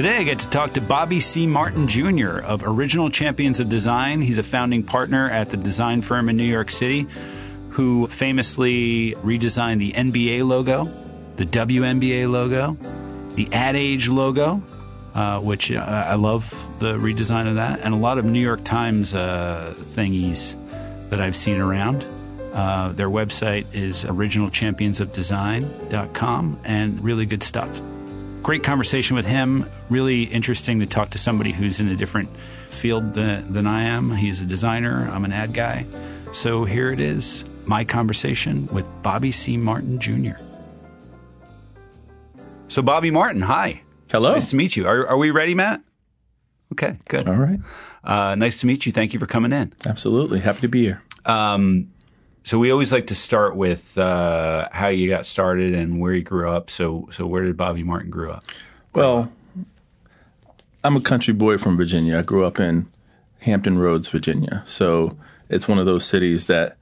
Today, I get to talk to Bobby C. Martin Jr. of Original Champions of Design. He's a founding partner at the design firm in New York City who famously redesigned the NBA logo, the WNBA logo, the Ad Age logo, uh, which uh, I love the redesign of that, and a lot of New York Times uh, thingies that I've seen around. Uh, their website is originalchampionsofdesign.com and really good stuff. Great conversation with him. Really interesting to talk to somebody who's in a different field than, than I am. He's a designer, I'm an ad guy. So here it is my conversation with Bobby C. Martin Jr. So, Bobby Martin, hi. Hello. Nice to meet you. Are, are we ready, Matt? Okay, good. All right. Uh, nice to meet you. Thank you for coming in. Absolutely. Happy to be here. Um, so we always like to start with uh, how you got started and where you grew up. So, so where did Bobby Martin grow up? Well, I'm a country boy from Virginia. I grew up in Hampton Roads, Virginia. So it's one of those cities that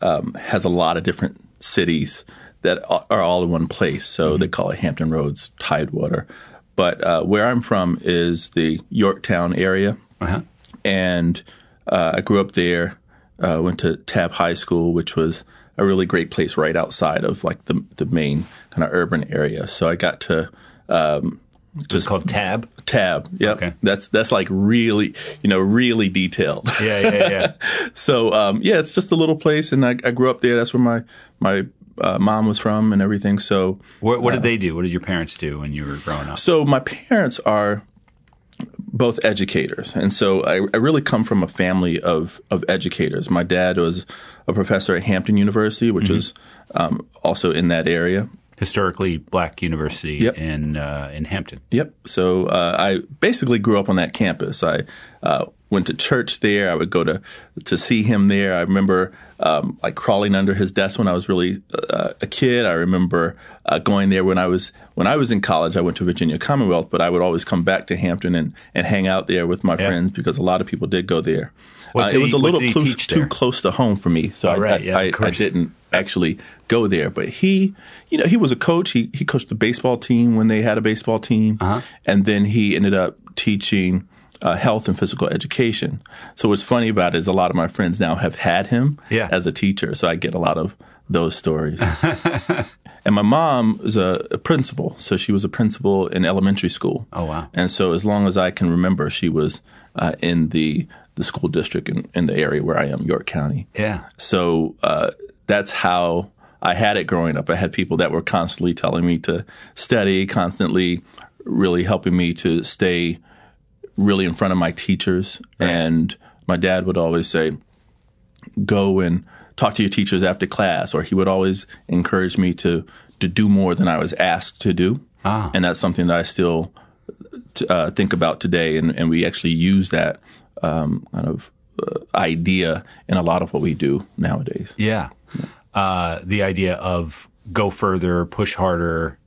um, has a lot of different cities that are all in one place. So mm-hmm. they call it Hampton Roads Tidewater. But uh, where I'm from is the Yorktown area, uh-huh. and uh, I grew up there. Uh, went to Tabb High School, which was a really great place right outside of like the the main kind of urban area. So I got to um, just called Tabb. Tabb. Yep. Okay. That's that's like really, you know, really detailed. Yeah, yeah, yeah. so um, yeah, it's just a little place, and I, I grew up there. That's where my my uh, mom was from and everything. So what, what did uh, they do? What did your parents do when you were growing up? So my parents are both educators, and so I, I, really come from a family of of educators. My dad was a professor at Hampton University, which mm-hmm. is um, also in that area historically black university yep. in uh, in Hampton. Yep. So uh, I basically grew up on that campus. I uh, went to church there. I would go to to see him there. I remember um, like crawling under his desk when I was really uh, a kid. I remember uh, going there when I was when I was in college. I went to Virginia Commonwealth, but I would always come back to Hampton and and hang out there with my yeah. friends because a lot of people did go there. Uh, it was a little close, too close to home for me, so oh, I, right. yeah, I, I didn't actually go there. But he, you know, he was a coach. He he coached the baseball team when they had a baseball team, uh-huh. and then he ended up teaching. Uh, health and physical education. So what's funny about it is a lot of my friends now have had him yeah. as a teacher. So I get a lot of those stories. and my mom was a, a, principal, so she was a principal in elementary school. Oh wow! And so as long as I can remember, she was uh, in the the school district in, in, the area where I am, York County. Yeah. So uh, that's how I had it growing up. I had people that were constantly telling me to study, constantly really helping me to stay really in front of my teachers. Right. And my dad would always say, go and talk to your teachers after class, or he would always encourage me to, to do more than I was asked to do. Ah. And that's something that I still uh, think about today. And, and we actually use that um, kind of uh, idea in a lot of what we do nowadays. Yeah uh, the idea of go further, push harder,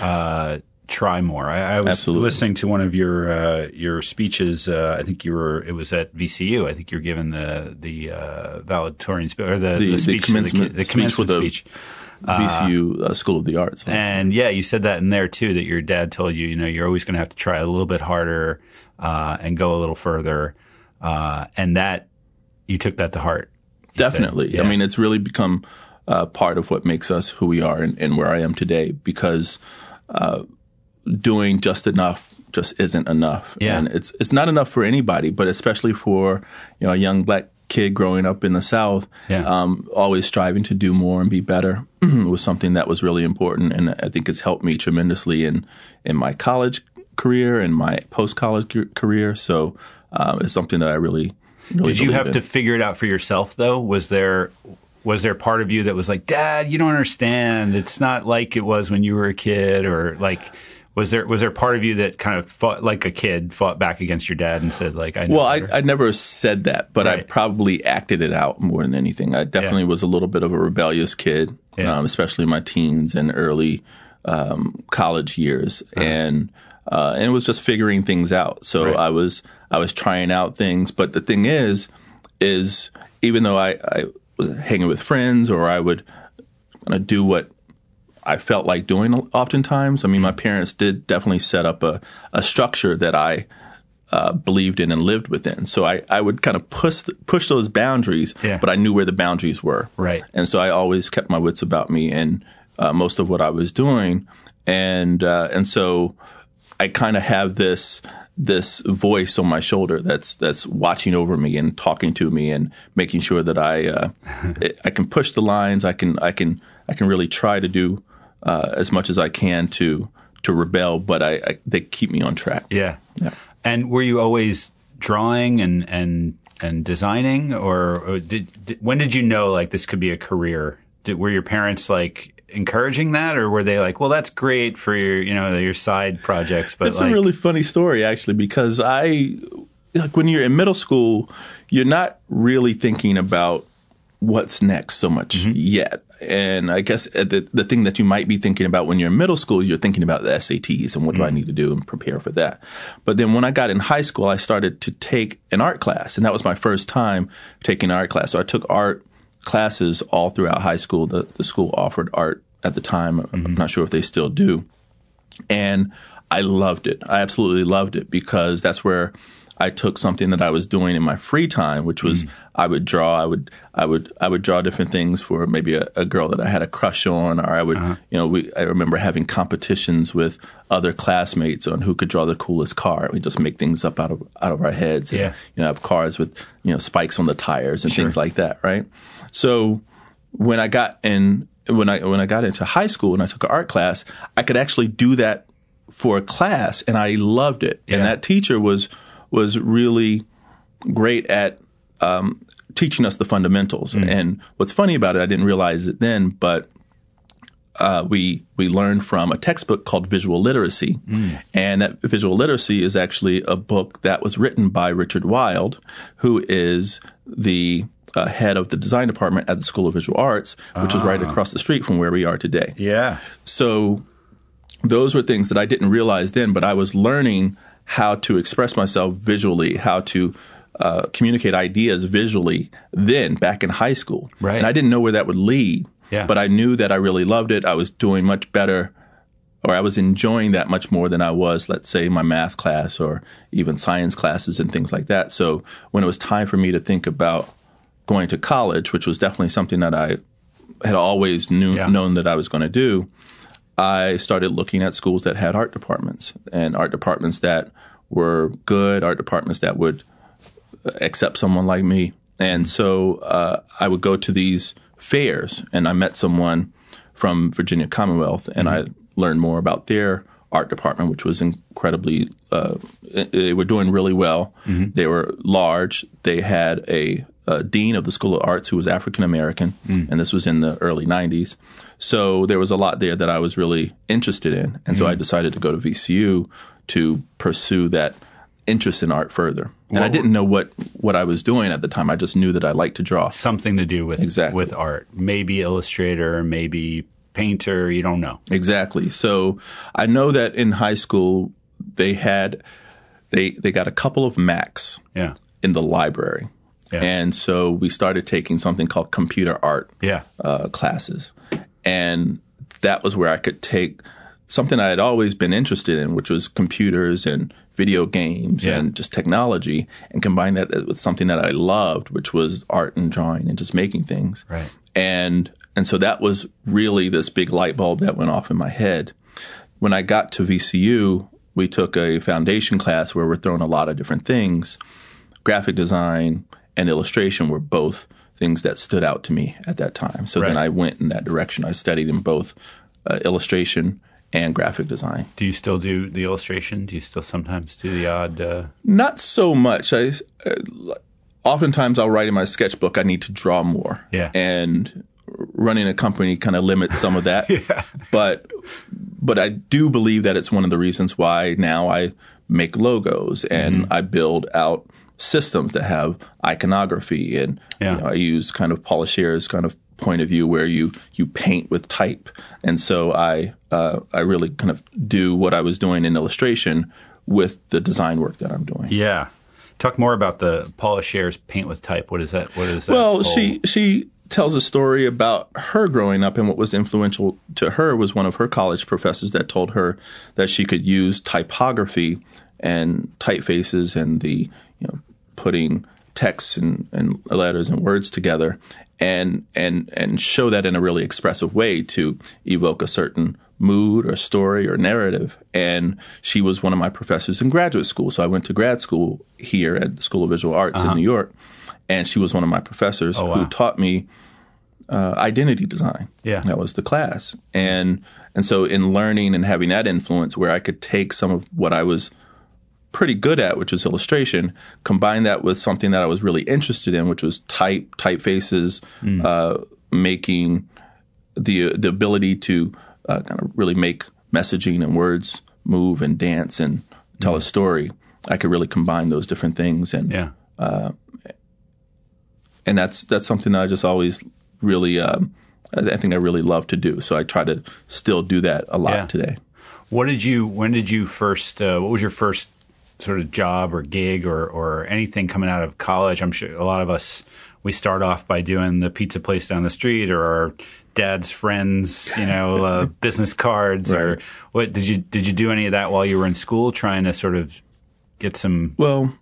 uh, try more. I, I was Absolutely. listening to one of your uh, your speeches. Uh, I think you were it was at VCU. I think you're given the the uh, valedictorian speech or the, the, the speech, the commencement, the, the commencement speech. VCU uh, School of the Arts. And yeah, you said that in there too. That your dad told you, you know, you're always going to have to try a little bit harder uh, and go a little further, uh, and that you took that to heart. Definitely. Yeah. I mean, it's really become uh, part of what makes us who we are and, and where I am today because uh, doing just enough just isn't enough. Yeah. And it's it's not enough for anybody, but especially for you know a young black kid growing up in the South, yeah. um, always striving to do more and be better was something that was really important, and I think it's helped me tremendously in in my college career and my post college career. So uh, it's something that I really Really Did you have to figure it out for yourself though? Was there was there part of you that was like, "Dad, you don't understand. It's not like it was when you were a kid," or like was there was there part of you that kind of fought like a kid fought back against your dad and said like I well I, I never said that but right. I probably acted it out more than anything I definitely yeah. was a little bit of a rebellious kid yeah. um, especially in my teens and early um, college years uh-huh. and uh, and it was just figuring things out so right. I was I was trying out things. But the thing is, is even though I, I was hanging with friends or I would kind of do what I felt like doing oftentimes. I mean, my parents did definitely set up a, a structure that I uh, believed in and lived within. So I, I would kind of push push those boundaries, Yeah. but I knew where the boundaries were. Right. And so I always kept my wits about me in uh, most of what I was doing, and uh, and so I kind of have this this voice on my shoulder that's that's watching over me and talking to me and making sure that I uh, I can push the lines. I can I can I can really try to do uh, as much as I can to to rebel, but I, I they keep me on track. Yeah. Yeah. And were you always drawing and and and designing, or, or did, did when did you know like this could be a career? Did, were your parents like encouraging that, or were they like, well, that's great for your you know your side projects, but It's like, a really funny story, actually, because I, like, when you're in middle school, you're not really thinking about what's next so much yet. And I guess uh, the the thing that you might be thinking about when you're in middle school, you're thinking about the SATs and what do I need to do and prepare for that. But then when I got in high school, I started to take an art class, and that was my first time taking an art class. So I took art classes all throughout high school. The, the school offered art at the time. I'm mm-hmm. not sure if they still do and I loved it. I absolutely loved it because that's where I took something that I was doing in my free time, which was mm. I would draw. I would I would I would draw different things for maybe a, a girl that I had a crush on, or I would uh-huh. you know we I remember having competitions with other classmates on who could draw the coolest car. We just make things up out of out of our heads. And, Yeah. you know have cars with you know spikes on the tires and things like that, right? So when I got in when I when I got into high school and I took an art class, I could actually do that for a class, and I loved it. Yeah. And that teacher was was really great at um, teaching us the fundamentals. And what's funny about it, I didn't realize it then, but uh, we we learned from a textbook called Visual Literacy, and that Visual Literacy is actually a book that was written by Richard Wilde, who is the uh, head of the design department at the School of Visual Arts, which is right across the street from where we are today. yeah, So those were things that I didn't realize then, but I was learning how to express myself visually, how to uh, communicate ideas visually then back in high school. Right. And I didn't know where that would lead. Yeah. But I knew that I really loved it. I was doing much better or I was enjoying that much more than I was, let's say, my math class or even science classes and things like that. So when it was time for me to think about going to college, which was definitely something that I had always knew, Yeah. known that I was going to do, I started looking at schools that had art departments and art departments that were good, art departments that would accept someone like me. And so uh, I would go to these fairs, and I met someone from Virginia Commonwealth, and I learned more about their art department, which was incredibly. Uh, they were doing really well. They were large. They had a, a dean of the School of Arts who was African American, mm. and this was in the early '90s. So there was a lot there that I was really interested in, and so I mm. decided to go to VCU to pursue that interest in art further. And I didn't know what, what I was doing at the time. I just knew that I liked to draw. something to do with Exactly. with art, maybe illustrator, maybe painter. You don't know. Exactly. So I know that in high school they had they they got a couple of Macs Yeah, in the library. Yeah. And so we started taking something called computer art yeah, uh, classes. And that was where I could take something I had always been interested in, which was computers and video games Yeah. and just technology, and combine that with something that I loved, which was art and drawing and just making things. Right. And and so that was really this big light bulb that went off in my head. When I got to VCU, we took a foundation class where we're throwing a lot of different things. Graphic design and illustration were both things that stood out to me at that time. So then I went in that direction. I studied in both uh, illustration and graphic design. Do you still do the illustration? Do you still sometimes do the odd? Uh, Not so much. I uh, oftentimes I'll write in my sketchbook. I need to draw more. Yeah. And running a company kind of limits some of that. yeah. But but I do believe that it's one of the reasons why now I make logos and Mm-hmm. I build out systems that have iconography and Yeah. you know, I use kind of Paula Scher's kind of point of view where you you paint with type. And so I uh, I really kind of do what I was doing in illustration with the design work that I'm doing. yeah. Talk more about the Paula Scher's paint with type. What is that? What is that? Well, whole- she she tells a story about her growing up and what was influential to her was one of her college professors that told her that she could use typography and typefaces and the you know putting texts and, and letters and words together and and and show that in a really expressive way to evoke a certain mood or story or narrative. And she was one of my professors in graduate school. So I went to grad school here at the School of Visual Arts Uh-huh. in New York, and she was one of my professors Oh, wow. who taught me uh, identity design. Yeah. that was the class, and and so in learning and having that influence, where I could take some of what I was pretty good at, which was illustration, combine that with something that I was really interested in, which was type, typefaces, uh, making the the ability to uh, kind of really make messaging and words move and dance and tell a story. I could really combine those different things, and Yeah. and that's that's something that I just always really, um, I I think I really love to do. So I try to still do that a lot Yeah. today. What did you? When did you first? Uh, what was your first sort of job or gig or or anything coming out of college? I'm sure a lot of us we start off by doing the pizza place down the street or our dad's friends, you know, uh, business cards or what? Did you did you do any of that while you were in school, trying to sort of get some? Well,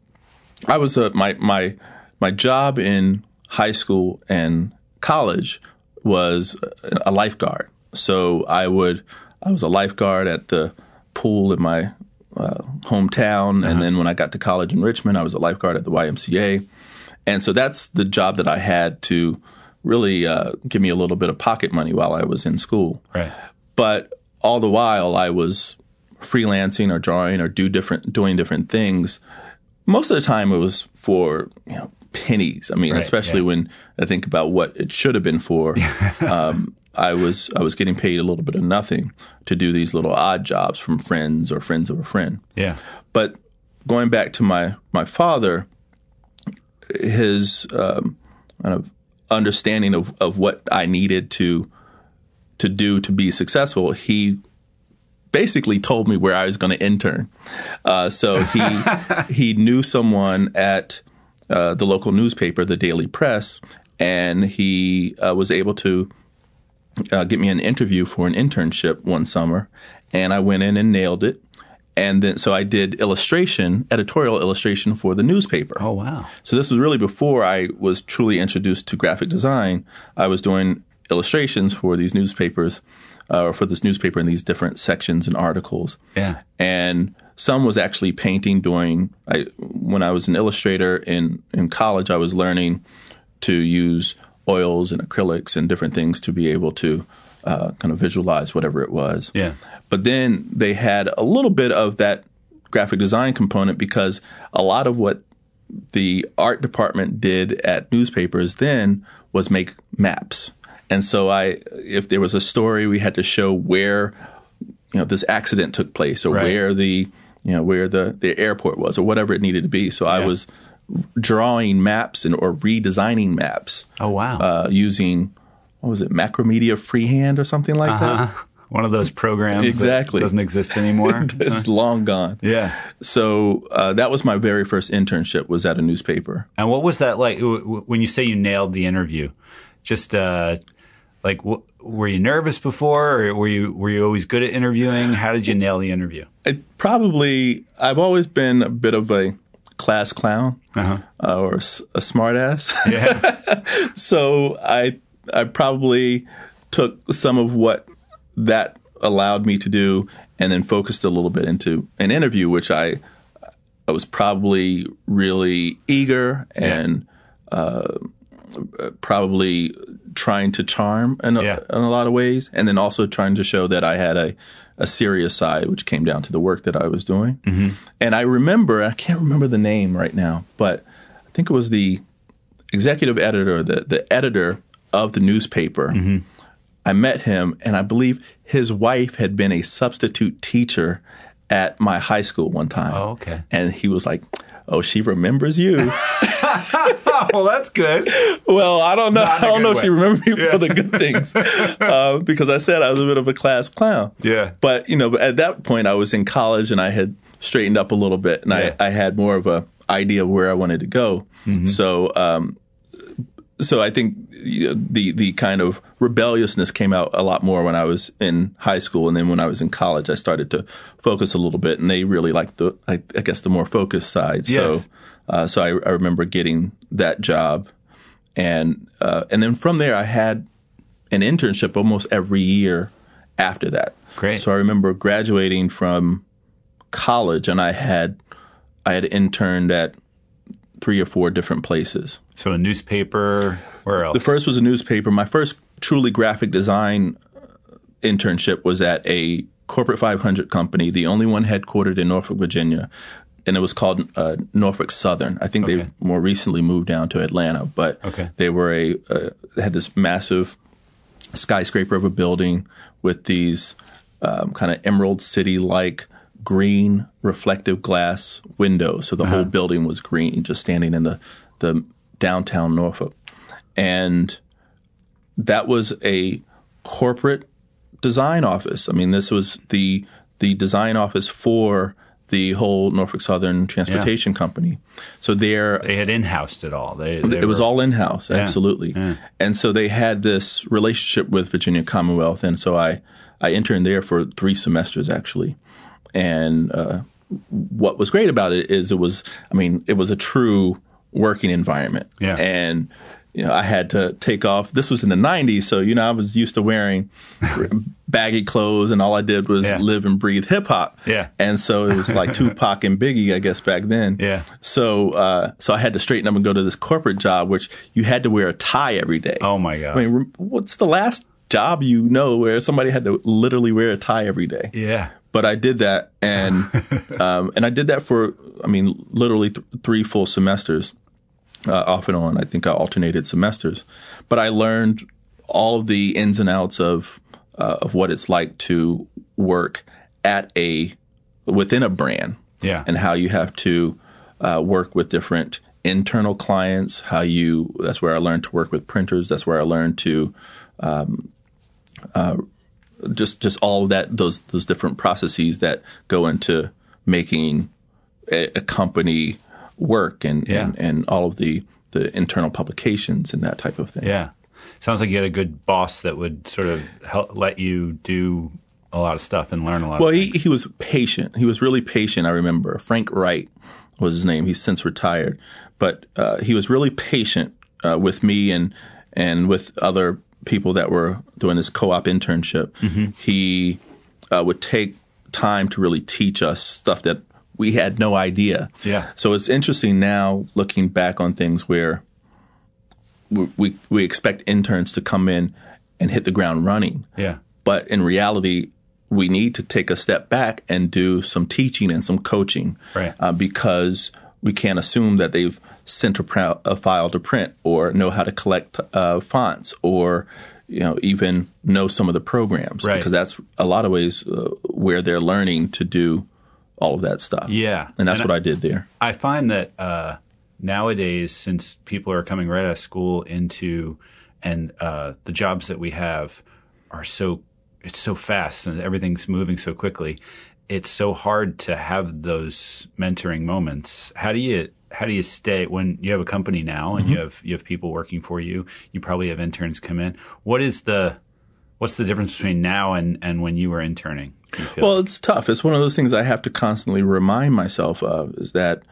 I was uh, my my my job in high school and college was a lifeguard. So I would I was a lifeguard at the pool in my uh, hometown, and then when I got to college in Richmond, I was a lifeguard at the YMCA, and so that's the job that I had to really uh, give me a little bit of pocket money while I was in school Right. but all the while I was freelancing or drawing or do different doing different things. Most of the time it was for you know pennies. I mean, Right, especially yeah. when I think about what it should have been for. um, I was I was getting paid a little bit of nothing to do these little odd jobs from friends or friends of a friend. Yeah. But going back to my my father, his um, kind of understanding of, of what I needed to to do to be successful, he basically told me where I was going to intern. Uh, so he he knew someone at uh, the local newspaper, the Daily Press, and he uh, was able to uh, get me an interview for an internship one summer, and I went in and nailed it. And then, so I did illustration, editorial illustration for the newspaper. Oh wow. So this was really before I was truly introduced to graphic design. I was doing illustrations for these newspapers, uh, or for this newspaper in these different sections and articles. Yeah. And some was actually painting during I when I was an illustrator in in college. I was learning to use oils and acrylics and different things to be able to uh, kind of visualize whatever it was. Yeah. But then they had a little bit of that graphic design component because a lot of what the art department did at newspapers then was make maps. And so I if there was a story we had to show where you know this accident took place or Right. where the you know where the the airport was or whatever it needed to be. So I was drawing maps and or redesigning maps Oh wow. uh, using what was it Macromedia Freehand or something like that. One of those programs Exactly. that doesn't exist anymore. it's long gone. yeah. So uh, that was my very first internship. Was at a newspaper. And what was that like when you say you nailed the interview? Just uh, like, w- were you nervous before, or were you were you always good at interviewing? How did you nail the interview? It probably I've always been a bit of a class clown Uh-huh. uh, or a, smart ass. Yeah. so I I probably took some of what that allowed me to do and then focused a little bit into an interview, which I I was probably really eager and uh, probably trying to charm in a, Yeah. in a lot of ways, and then also trying to show that I had a a serious side, which came down to the work that I was doing. Mm-hmm. And I remember, I can't remember the name right now, but I think it was the executive editor, the the editor of the newspaper. I met him, and I believe his wife had been a substitute teacher at my high school one time. Oh, okay. And he was like, "Oh, she remembers you." well, that's good. well, I don't know. I don't know good if she way. remembered me for the good things, uh, because I said I was a bit of a class clown. Yeah. But you know, at that point, I was in college and I had straightened up a little bit, and Yeah. I, I had more of a idea of where I wanted to go. Mm-hmm. So um, so I think you know, the the kind of rebelliousness came out a lot more when I was in high school, and then when I was in college, I started to focus a little bit, and they really liked the I, I guess the more focused side. Yes. So uh, so I, I remember getting that job, and uh, and then from there I had an internship almost every year after that. Great. So I remember graduating from college, and I had I had interned at three or four different places. So a newspaper. Where else? The first was a newspaper. My first truly graphic design uh, internship was at a corporate 500 company, the only one headquartered in Norfolk, Virginia, and it was called uh, Norfolk Southern. I think Okay. they more recently moved down to Atlanta, but Okay. they were a uh, they had this massive skyscraper of a building with these um, kind of Emerald City like green reflective glass windows. So the whole uh-huh. building was green, just standing in the the downtown Norfolk, and that was a corporate design office. I mean, this was the the design office for the whole Norfolk Southern Transportation Company. So there, they had in-housed it all. They, they it was all in house, absolutely. And so they had this relationship with Virginia Commonwealth, and so I I interned there for three semesters actually. And uh, what was great about it is it was, I mean, it was a true working environment. Yeah. And you know, I had to take off. This was in the '90s, so you know, I was used to wearing baggy clothes, and all I did was Yeah. live and breathe hip hop. Yeah. And so it was like Tupac and Biggie, I guess, back then. Yeah. So, uh, so I had to straighten up and go to this corporate job, which you had to wear a tie every day. Oh my god. I mean, what's the last job you know where somebody had to literally wear a tie every day? yeah. But I did that, and um, and I did that for, I mean, literally th- three full semesters, uh, off and on. I think I alternated semesters, but I learned all of the ins and outs of uh, of what it's like to work at a within a brand Yeah. and how you have to uh, work with different internal clients. How you that's where I learned to work with printers. That's where I learned to um, uh, just just all that those those different processes that go into making a, a company work and, Yeah. and and all of the the internal publications and that type of thing. Yeah. Sounds like you had a good boss that would sort of help let you do a lot of stuff and learn a lot. Well, he, he was patient. He was really patient. I remember Frank Wright was his name. He's since retired, but uh, he was really patient uh, with me and and with other people that were doing this co-op internship. He uh, would take time to really teach us stuff that we had no idea. Yeah. So it's interesting now looking back on things where we we, we expect interns to come in and hit the ground running. yeah. But in reality, we need to take a step back and do some teaching and some coaching, Right. Uh, because we can't assume that they've sent a, a file to print or know how to collect uh, fonts or you know even know some of the programs, Right. Because that's a lot of ways uh, where they're learning to do all of that stuff. Yeah. and that's And what I did there. I find that uh, nowadays, since people are coming right out of school into, and uh, the jobs that we have are so, it's so fast and everything's moving so quickly. It's so hard to have those mentoring moments. How do you how do you stay when you have a company now and you mm-hmm. have you have people working for you? You probably have interns come in. What is the what's the difference between now and and when you were interning? you? Well, it's tough. It's one of those things I have to constantly remind myself of is that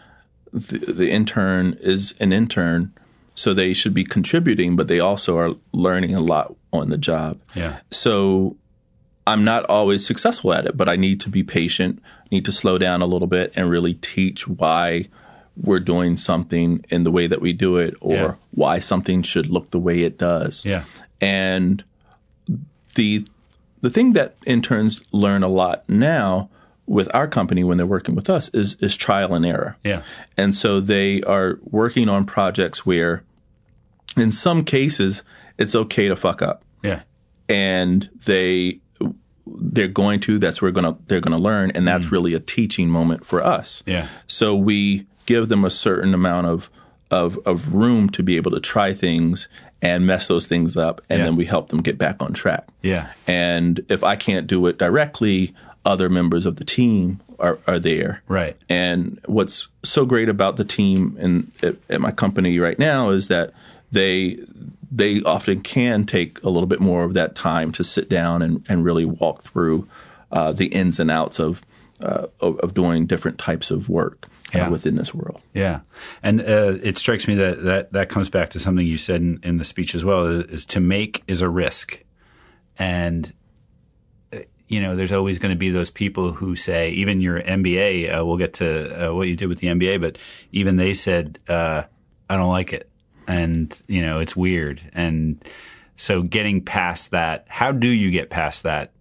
the, the intern is an intern, so they should be contributing, but they also are learning a lot on the job. yeah. So I'm not always successful at it, but I need to be patient, need to slow down a little bit and really teach why we're doing something in the way that we do it or Yeah. why something should look the way it does. Yeah. And the the thing that interns learn a lot now with our company when they're working with us is is trial and error. Yeah. And so they are working on projects where in some cases it's okay to fuck up. Yeah. And they they're going to that's where gonna they're gonna learn and that's mm. really a teaching moment for us. Yeah. So we give them a certain amount of of of room to be able to try things and mess those things up and Yeah. then we help them get back on track. Yeah. And if I can't do it directly, other members of the team are, are there. Right. And what's so great about the team and at, at my company right now is that they they often can take a little bit more of that time to sit down and, and really walk through uh, the ins and outs of, uh, of, of doing different types of work uh, Yeah. within this world. Yeah, and uh, it strikes me that, that that comes back to something you said in, in the speech as well. Is, is to make is a risk, and uh, you know, there's always going to be those people who say, even your NBA. Uh, we'll get to uh, what you did with the NBA, but even they said, uh, "I don't like it," and you know, it's weird. And so, getting past that, how do you get past that?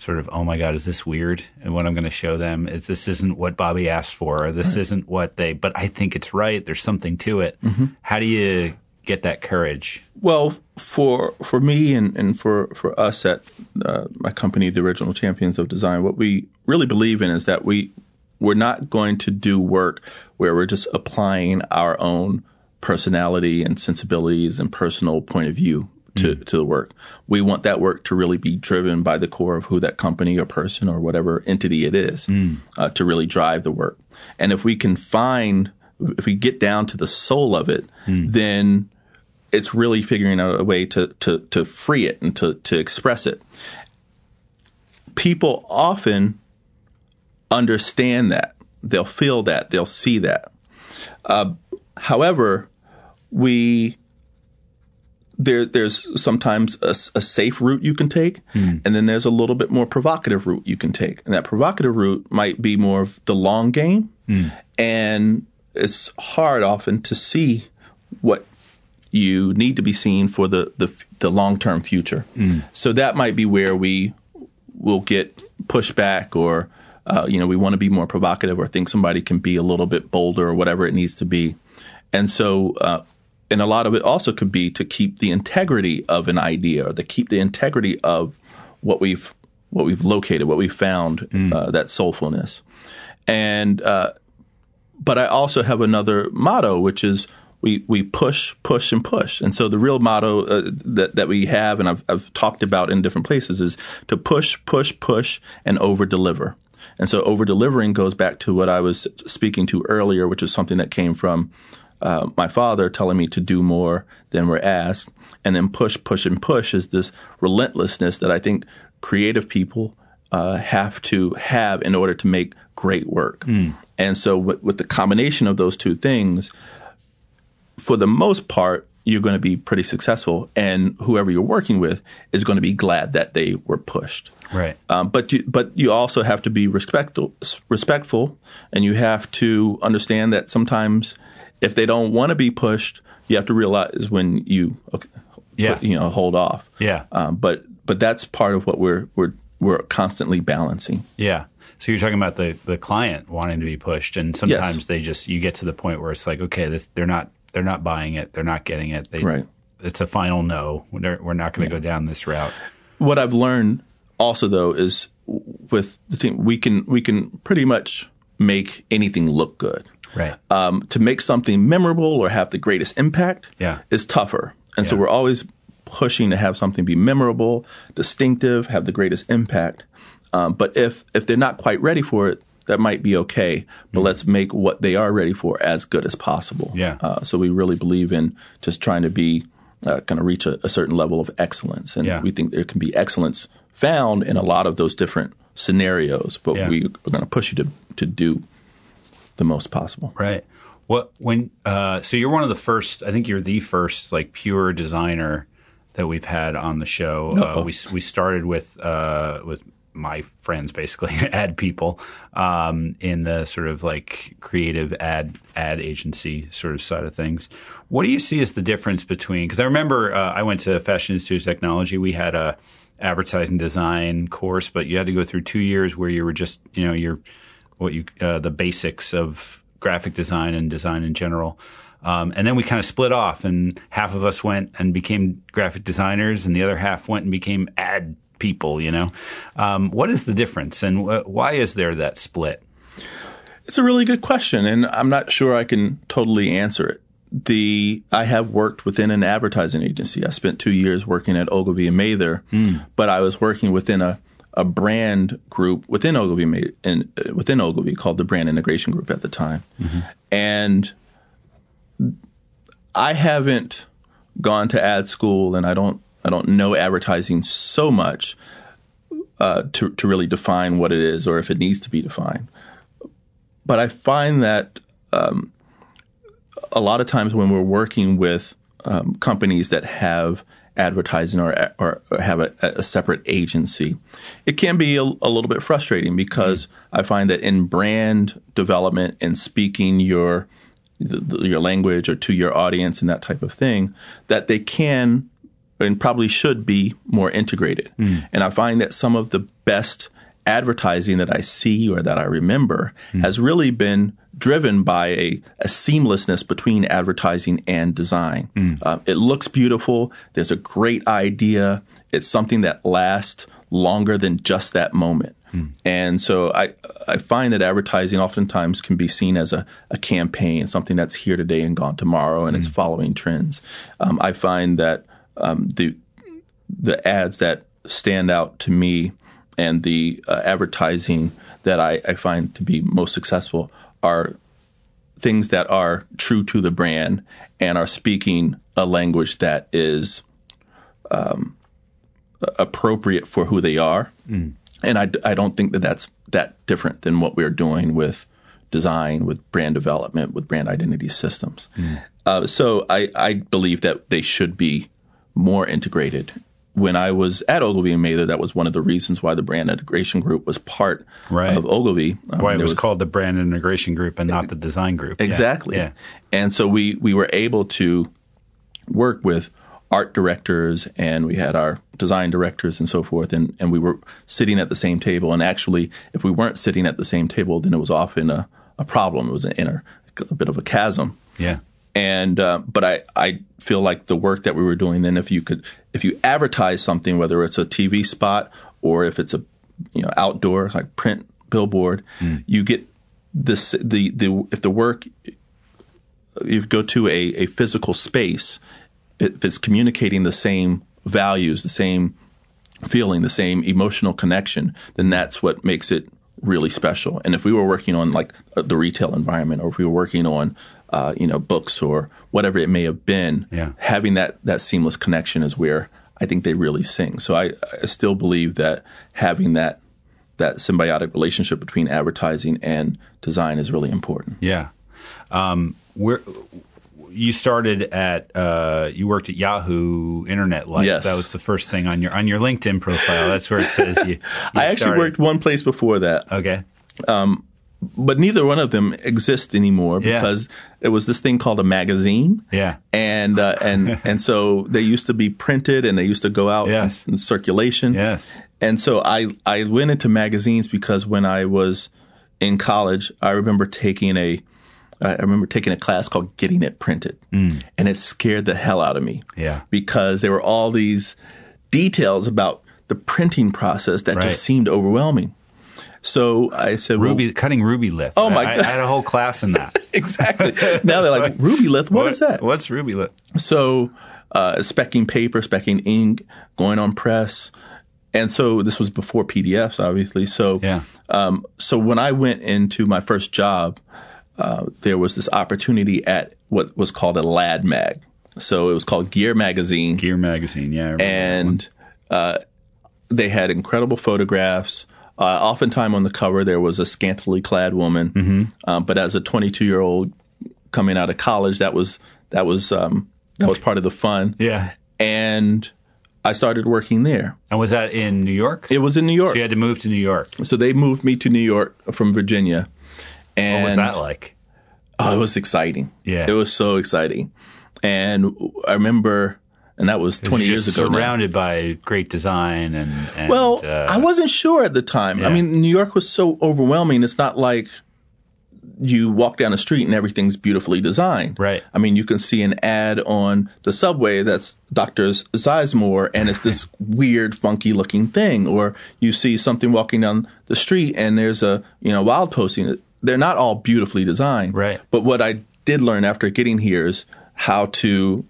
Sort of, oh my God, is this weird? And what I'm going to show them is this isn't what Bobby asked for, or this isn't what they, but I think it's right. There's something to it. How do you get that courage? Well, for for me and, and for, for us at uh, my company, the Original Champions of Design, what we really believe in is that we we're not going to do work where we're just applying our own personality and sensibilities and personal point of view to, to the work. We want that work to really be driven by the core of who that company or person or whatever entity it is uh, to really drive the work. And if we can find, if we get down to the soul of it, then it's really figuring out a way to, to, to free it and to, to express it. People often understand that. They'll feel that. They'll see that. Uh, however, we there there's sometimes a safe route you can take, and then there's a little bit more provocative route you can take. And that provocative route might be more of the long game, and it's hard often to see what you need to be seen for the the, the long term future. So that might be where we will get pushback or uh, you know we want to be more provocative or think somebody can be a little bit bolder or whatever it needs to be and so uh, and a lot of it also could be to keep the integrity of an idea or to keep the integrity of what we've what we've located what we've found uh, that soulfulness and uh, but I also have another motto, which is we we push, push, and push. And so the real motto uh, that that we have, and I've I've talked about in different places, is to push, push, push, and over deliver. And so over delivering goes back to what I was speaking to earlier, which is something that came from uh, my father telling me to do more than we're asked. And then push, push, and push is this relentlessness that I think creative people uh, have to have in order to make great work. And so, with, with the combination of those two things, for the most part, you're going to be pretty successful, and whoever you're working with is going to be glad that they were pushed. Right. Um, but you, but you also have to be respectful, respectful, and you have to understand that sometimes if they don't want to be pushed, you have to realize when you okay, Yeah. put- you know hold off. Yeah. Um, but but that's part of what we're we're we're constantly balancing. Yeah. So you're talking about the, the client wanting to be pushed, and sometimes they just you get to the point where it's like, okay, this they're not they're not buying it, they're not getting it. They, Right. It's a final no. We're, we're not going to go down this route. What I've learned also though is with the team we can we can pretty much make anything look good. Right. um, to make something memorable or have the greatest impact Yeah. is tougher. And so we're always pushing to have something be memorable, distinctive, have the greatest impact. Um, but if if they're not quite ready for it, that might be okay. But let's make what they are ready for as good as possible. Mm-hmm. Yeah. Uh, so we really believe in just trying to be uh, kind of reach a, a certain level of excellence, and Yeah. we think there can be excellence found in a lot of those different scenarios. But Yeah. we are going to push you to to do the most possible. Right. What when uh, so you're one of the first. I think you're the first like pure designer that we've had on the show. Uh, we we started with uh, with my friends basically ad people um, in the sort of like creative ad ad agency sort of side of things. What do you see as the difference between? Because I remember uh, I went to Fashion Institute of Technology. We had a advertising design course, but you had to go through two years where you were just you know you're what you uh, the basics of graphic design and design in general. Um, and then we kind of split off, and half of us went and became graphic designers, and the other half went and became ad people. You know, um, what is the difference, and wh- why is there that split? It's a really good question, and I'm not sure I can totally answer it. The I have worked within an advertising agency. I spent two years working at Ogilvy and Mather, but I was working within a a brand group within Ogilvy made, Ma- and uh, within Ogilvy called the Brand Integration Group at the time, and I haven't gone to ad school, and I don't I don't know advertising so much uh, to to really define what it is or if it needs to be defined. But I find that um, a lot of times when we're working with um, companies that have advertising or, or have a, a, separate agency, it can be a, a little bit frustrating because mm-hmm. I find that in brand development and speaking your your language or to your audience and that type of thing, that they can and probably should be more integrated. Mm. And I find that some of the best advertising that I see or that I remember mm. has really been driven by a, a, seamlessness between advertising and design. Mm. Uh, it looks beautiful. There's a great idea. It's something that lasts longer than just that moment. Mm. And so I, I find that advertising oftentimes can be seen as a, a campaign, something that's here today and gone tomorrow, and mm. it's hmm. following trends. Um, I find that um, the the ads that stand out to me and the uh, advertising that I, I, find to be most successful are things that are true to the brand and are speaking a language that is um, appropriate for who they are. Mm. And I, I don't think that that's that different than what we're doing with design, with brand development, with brand identity systems. Mm. Uh, so I, I believe that they should be more integrated. When I was at Ogilvy and Mather, that was one of the reasons why the brand integration group was part right. of Ogilvy. Um, why it was, was, called the brand integration group and not the design group. Exactly. Yeah. And so we, we were able to work with art directors and we had our design directors and so forth and, and we were sitting at the same table and actually if we weren't sitting at the same table then it was often a, a problem it was an inner a bit of a chasm yeah and uh, but I, I feel like the work that we were doing then if you could if you advertise something whether it's a TV spot or if it's a you know outdoor like print billboard mm. you get this the the if the work you go to a, a physical space if it's communicating the same values the same feeling the same emotional connection then that's what makes it really special and if we were working on like the retail environment or if we were working on uh, you know, books or whatever it may have been, yeah. having that that seamless connection is where I think they really sing. So I, I still believe that having that that symbiotic relationship between advertising and design is really important. Yeah. Um, where you started at uh, you worked at Yahoo Internet Life. Yes. That was the first thing on your on your LinkedIn profile. That's where it says you. you I actually started. worked one place before that. Okay. Um, but neither one of them exist anymore because yeah. it was this thing called a magazine. Yeah. And uh, and and so they used to be printed and they used to go out yes. in, in, circulation. Yes. And so I I went into magazines because when I was in college, I remember taking a I remember taking a class called Getting It Printed, mm. and it scared the hell out of me. Yeah. Because there were all these details about the printing process that right. just seemed overwhelming. So I said, Ruby well, cutting Rubylith. Oh my I, god! I had a whole class in that. exactly. Now they're like Rubylith. what, what is that? What's Rubylith? So uh, specking paper, specking ink, going on press, and so this was before PDFs, obviously. So yeah. Um, so when I went into my first job, uh, there was this opportunity at what was called a Lad Mag. So it was called Gear Magazine. Gear Magazine, yeah. And uh, they had incredible photographs. Uh, oftentimes on the cover there was a scantily clad woman, mm-hmm. um, but as a 22 year old coming out of college, that was that was um, that was part of the fun. Yeah, and I started working there. And was that in New York? It was in New York. So you had to move to New York. So they moved me to New York from Virginia. And what was that like? Oh, it was exciting. Yeah, it was so exciting. And I remember and that was 20 years ago. Surrounded now. by great design and, and well, uh, I wasn't sure at the time. Yeah. I mean, New York was so overwhelming. It's not like you walk down the street and everything's beautifully designed. Right. I mean, you can see an ad on the subway that's Dr. Zizmor and it's this weird, funky looking thing. Or you see something walking down the street and there's a, you know, wild posting. They're not all beautifully designed. Right. But what I did learn after getting here is how to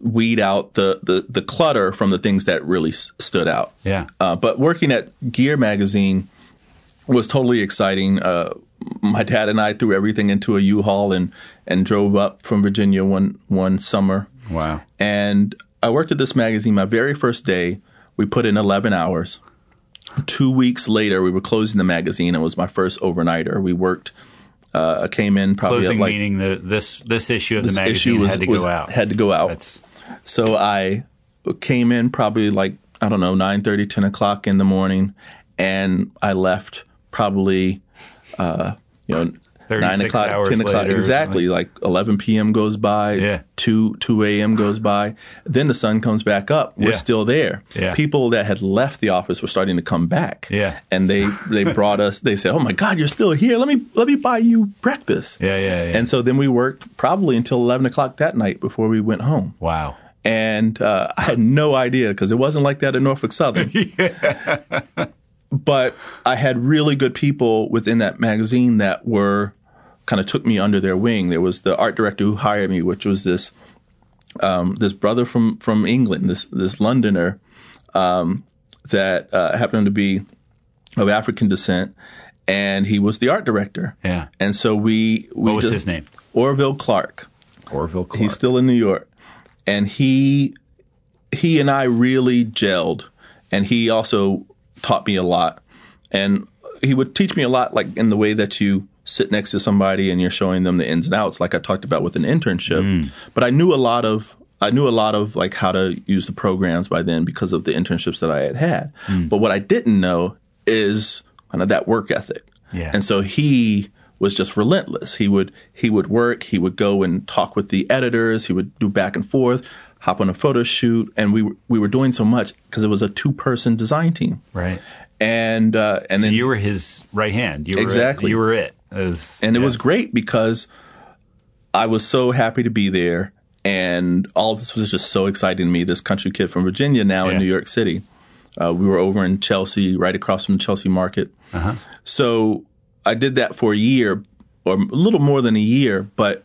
weed out the, the, the clutter from the things that really s- stood out. Yeah. Uh, but working at Gear Magazine was totally exciting. Uh, my dad and I threw everything into a U-Haul and, and drove up from Virginia one, one summer Wow. And I worked at this magazine. My very first day, we put in 11 hours. Two weeks later, we were closing the magazine. It was my first overnighter. We worked. Uh, came in probably Closing like meaning the this this issue of the magazine was, had to was- go out. Had to go out. That's So I came in probably like I don't know 9:30, 10 o'clock in the morning, and I left probably uh, you know. 36 Nine o'clock, hours ten o'clock, exactly. Like eleven p.m. goes by, Yeah. two two a.m. goes by. Then the sun comes back up. We're Yeah. still there. Yeah. People that had left the office were starting to come back. Yeah. and they they brought us. They said, "Oh my God, you're still here. Let me let me buy you breakfast." Yeah, yeah, yeah. And so then we worked probably until eleven o'clock that night before we went home wow. and uh, I had no idea because it wasn't like that at Norfolk Southern. But I had really good people within that magazine that were kind of took me under their wing. There was the art director who hired me, which was this um, this brother from from England, this this Londoner um, that uh, happened to be of African descent, and he was the art director. Yeah. And so we we What was just- his name? Orville Clark. Orville Clark. He's still in New York, and he he and I really gelled, and he also taught me a lot, and he would teach me a lot, like in the way that you sit next to somebody and you're showing them the ins and outs, like I talked about with an internship. Mm. But I knew a lot of I knew a lot of like how to use the programs by then because of the internships that I had had. Mm. But what I didn't know is kind of that work ethic. Yeah. And so he was just relentless. He would he would work. He would go and talk with the editors. He would do back and forth, hop on a photo shoot, and we were, we were doing so much because it was a two person design team. right. And uh, and then You were his right hand. You Exactly. It. You were it. It was- and it yeah. was great because I was so happy to be there, and all of this was just so exciting to me. This country kid from Virginia, now Yeah. in New York City. Uh, we were over in Chelsea, right across from the Chelsea Market. Uh-huh. So I did that for a year, or a little more than a year, but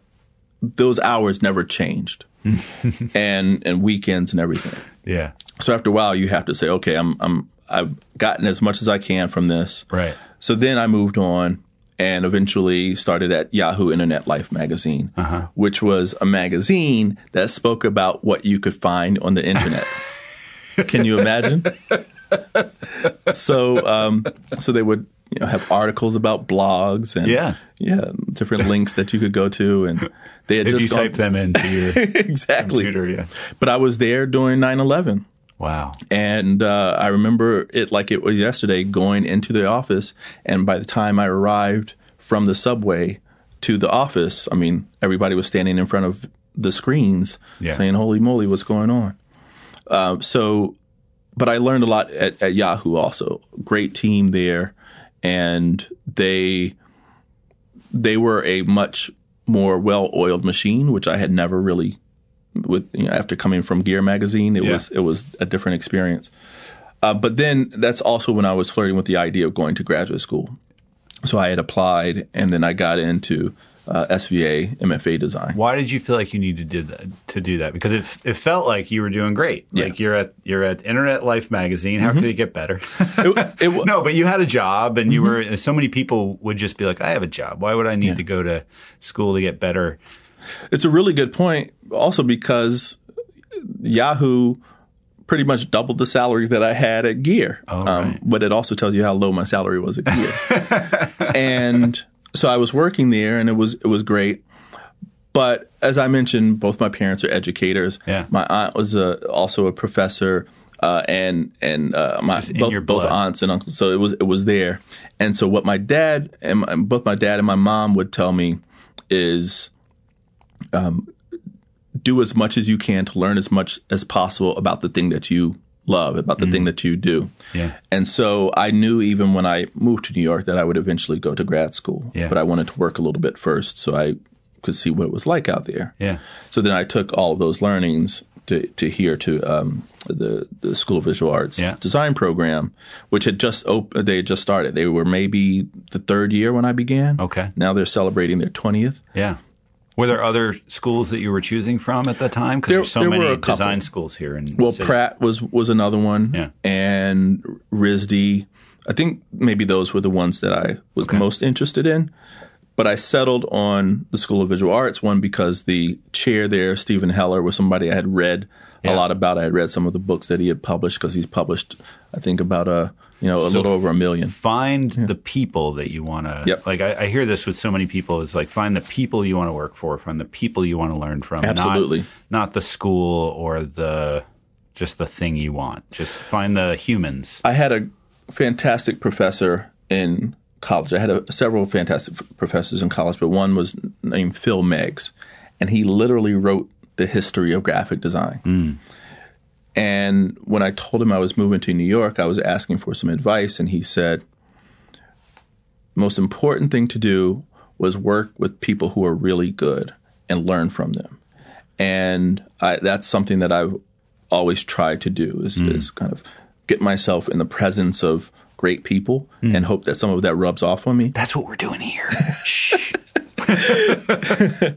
those hours never changed, and and weekends and everything. yeah. So after a while, you have to say, okay, I'm I'm I've gotten as much as I can from this. Right. So then I moved on and eventually started at Yahoo Internet Life magazine, which was a magazine that spoke about what you could find on the internet. Can you imagine? so, um, so they would you know, have articles about blogs and Yeah. Yeah, different links that you could go to, and they had If just you gone- type them into your exactly. computer, yeah. But I was there during 9/11. Wow. And uh, I remember it like it was yesterday going into the office. And by the time I arrived from the subway to the office, I mean, everybody was standing in front of the screens Yeah. saying, Holy moly, what's going on? Uh, so, but I learned a lot at, at Yahoo also. Great team there. And they, they were a much more well oiled machine, which I had never really with you know, after coming from Gear magazine, it Yeah. was it was a different experience. Uh, but then that's also when I was flirting with the idea of going to graduate school. So I had applied, and then I got into uh, SVA MFA design. Why did you feel like you needed to do that? To do that? Because it it felt like you were doing great. Yeah. Like you're at you're at Internet Life magazine. How could it get better? It, it, no, but you had a job, and you were. So many people would just be like, "I have a job. Why would I need to go to school to get better?" It's a really good point. Also, because Yahoo pretty much doubled the salary that I had at Gear. Oh, Um, right. but it also tells you how low my salary was at Gear. and so I was working there, and it was it was great. But as I mentioned, both my parents are educators. Yeah. My aunt was a, also a professor, uh, and and uh, my both, both aunts and uncles. So it was it was there. And so what my dad and my, both my dad and my mom would tell me is do as much as you can to learn as much as possible about the thing that you love, about the thing that you do. Yeah. And so I knew even when I moved to New York that I would eventually go to grad school. Yeah. But I wanted to work a little bit first so I could see what it was like out there. Yeah. So then I took all of those learnings to, to here to um, the, the School of Visual Arts Yeah. design program, which had just op- they had just started. They were maybe the third year when I began. Okay. Now they're celebrating their 20th. Yeah. Were there other schools that you were choosing from at the time? Because There- there's so there many design schools here in Well. Pratt was was another one, Yeah. and RISD. I think maybe those were the ones that I was most interested in. but I settled on the School of Visual Arts. One because the chair there, Steven Heller, was somebody I had read Yeah. a lot about. I had read some of the books that he had published because he's published, I think, about a you know a So little over a million. Find the people that you want to. Yep. Like I, I hear this with so many people. It's like find the people you want to work for. Find the people you want to learn from. not- Absolutely. Not, the school or the just the thing you want. Just find the humans. I had a fantastic professor in college. I had a, several fantastic professors in college, but one was named Phil Meggs, and he literally wrote the history of graphic design. Hmm. And when I told him I was moving to New York, I was asking for some advice, and he said, most important thing to do was work with people who are really good and learn from them. And I, that's something that I've always tried to do is, hmm. is kind of get myself in the presence of great people hmm. and hope that some of that rubs off on me. That's what we're doing here. Shh.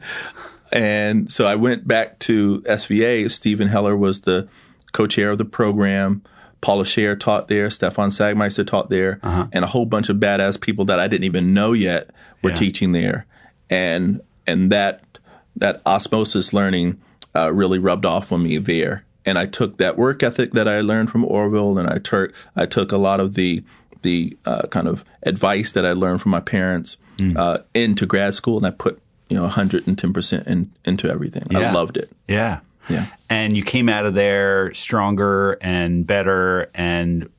And so I went back to SVA. Stephen Heller was the co-chair of the program. Paula Scher taught there. Stefan Sagmeister taught there. And a whole bunch of badass people that I didn't even know yet were Yeah. teaching there. And and that that osmosis learning uh, really rubbed off on me there. And I took that work ethic that I learned from Orville, and I took I took a lot of the the uh, kind of advice that I learned from my parents uh, into grad school, and I put you know 110 percent in, into everything. I loved it. Yeah. Yeah. And you came out of there stronger and better. And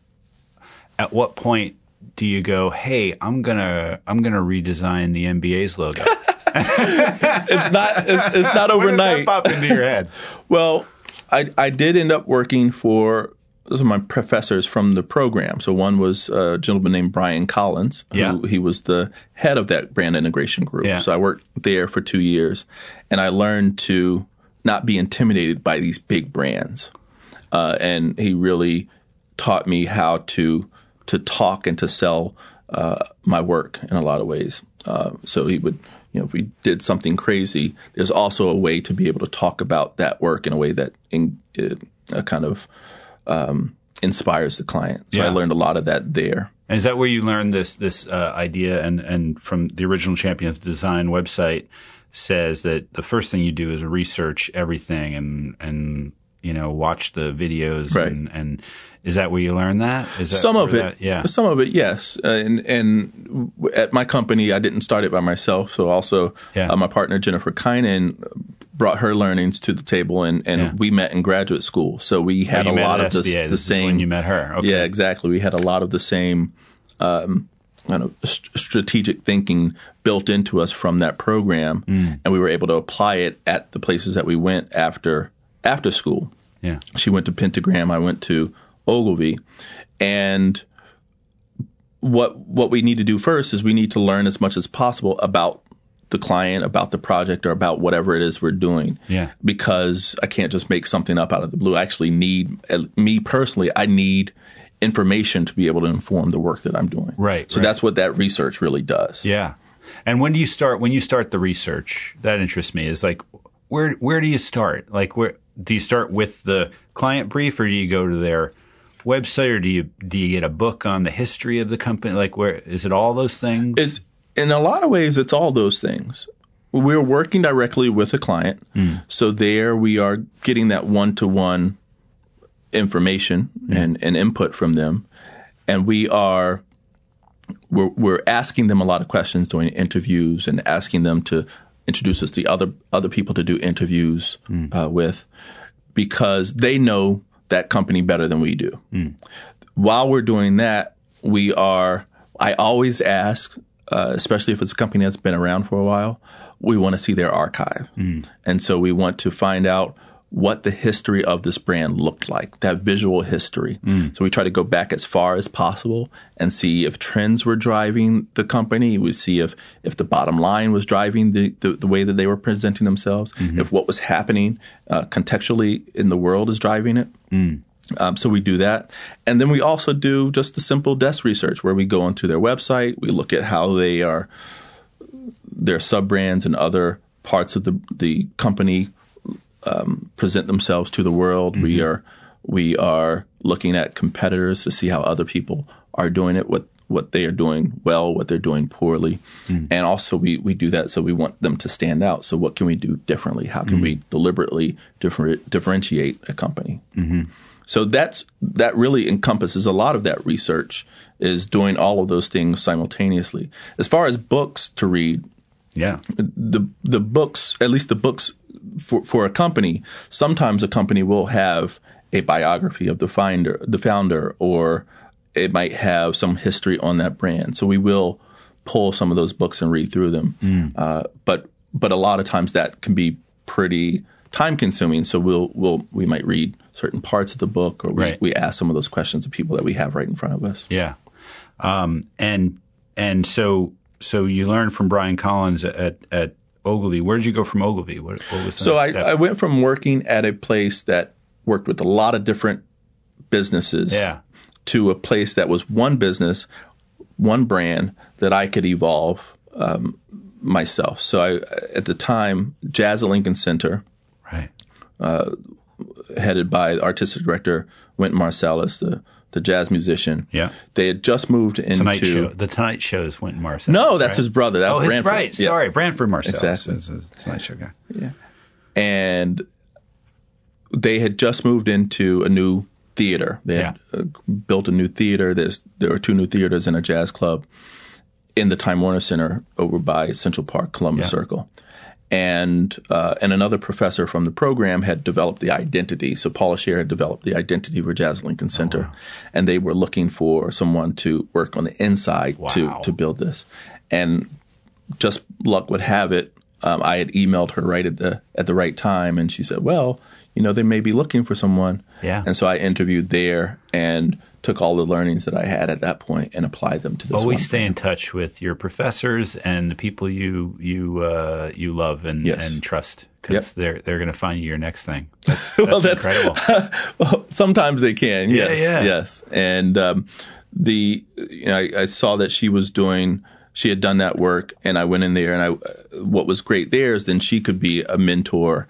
at what point do you go, "Hey, I'm gonna I'm gonna redesign the NBA's logo"? It's not it's, it's not When did that overnight. pop into your head? Well, I I did end up working for those are my professors from the program. So one was a gentleman named Brian Collins, who Yeah. he was the head of that brand integration group. Yeah. So I worked there for two years, and I learned to not be intimidated by these big brands. Uh, and he really taught me how to to talk and to sell uh, my work in a lot of ways. Uh, so he would, you know, if we did something crazy, there's also a way to be able to talk about that work in a way that in, uh, kind of um, inspires the client. So I learned a lot of that there. And is that where you learned this this uh, idea? And and from the original Champions Design website says that the first thing you do is research everything and and you know watch the videos. Right. And, and is that where you learn that? Is that some of it, that- yeah. Some of it, yes. Uh, and and at my company, I didn't start it by myself. So also, Yeah. uh, my partner Jennifer Kinon brought her learnings to the table, and and Yeah. we met in graduate school. So we had you a lot of the, SVA. the same. when you met her. Okay. Yeah, exactly. We had a lot of the same um, kind of st- strategic thinking built into us from that program, Mm. and we were able to apply it at the places that we went after after school. Yeah. She went to Pentagram. I went to Ogilvy, and what what we need to do first is we need to learn as much as possible about the client, about the project, or about whatever it is we're doing. Yeah. Because I can't just make something up out of the blue. I actually need me personally. I need information to be able to inform the work that I'm doing. Right, So right. that's what that research really does. Yeah. And when do you start? When you start the research, that interests me. Is like where where do you start? Like where do you start with the client brief, or do you go to their website, or do you do you get a book on the history of the company? Like where is it? All those things? It's in a lot of ways, it's all those things. We're working directly with a client, hmm. so there we are getting that one to one information and, and input from them, and we are we're, we're asking them a lot of questions during interviews and asking them to introduce us to other other people to do interviews uh, with because they know that company better than we do. While we're doing that, we are. I always ask, uh, especially if it's a company that's been around for a while, we want to see their archive, and so we want to find out what the history of this brand looked like, that visual history. So we try to go back as far as possible and see if trends were driving the company. We see if if the bottom line was driving the, the, the way that they were presenting themselves, if what was happening uh, contextually in the world is driving it. Um, so we do that. And then we also do just the simple desk research where we go onto their website, we look at how they are, their sub brands and other parts of the, the company um, present themselves to the world. We mm-hmm. are we are looking at competitors to see how other people are doing it, what what they are doing well, what they're doing poorly, mm. and also we we do that so we want them to stand out. So what can we do differently? How can we mm. deliberately differ, differentiate a company? Mm-hmm. So that's that really encompasses a lot of that research is doing all of those things simultaneously. As far as books to read, Yeah. the the books, at least the books for for a company, sometimes a company will have a biography of the founder, the founder, or it might have some history on that brand. So we will pull some of those books and read through them. Uh, but but a lot of times that can be pretty time consuming. So we'll we'll we might read certain parts of the book, or we, Right. we ask some of those questions of people that we have right in front of us. Yeah. Um, and and so so you learn from Brian Collins at at Ogilvy. Where did you go from Ogilvy? What, what So I. I went from working at a place that worked with a lot of different businesses Yeah. to a place that was one business, one brand that I could evolve um, myself. So I, at the time, Jazz at Lincoln Center, right. headed by artistic director Wynton Marsalis, the the jazz musician. Yeah. they had just moved into Tonight Show. The Tonight Show is Wynton Marsalis. No, that's right? his brother. That Oh, his, Branford. right. Yeah. Sorry, Branford Marsalis. Exactly. is a Tonight Show guy. and they had just moved into a new theater. They had uh, built a new theater. There's there were two new theaters and a jazz club in the Time Warner Center over by Central Park, Columbus Yeah. Circle. And uh, and another professor from the program had developed the identity. So Paula Scher had developed the identity for Jazz Lincoln Center, and they were looking for someone to work on the inside to to build this. And just luck would have it, um, I had emailed her right at the at the right time, and she said, "Well, you know, they may be looking for someone." Yeah. And so I interviewed there and took all the learnings that I had at that point and applied them to this. Always stay in touch with your professors and the people you you uh, you love and, Yes. and trust because Yep. they're they're going to find you your next thing. That's, that's Well, that's- incredible. Well, sometimes they can. Yeah, Yes, yeah. yes. And um, the you know, I, I saw that she was doing. She had done that work, and I went in there. And I, what was great there is then she could be a mentor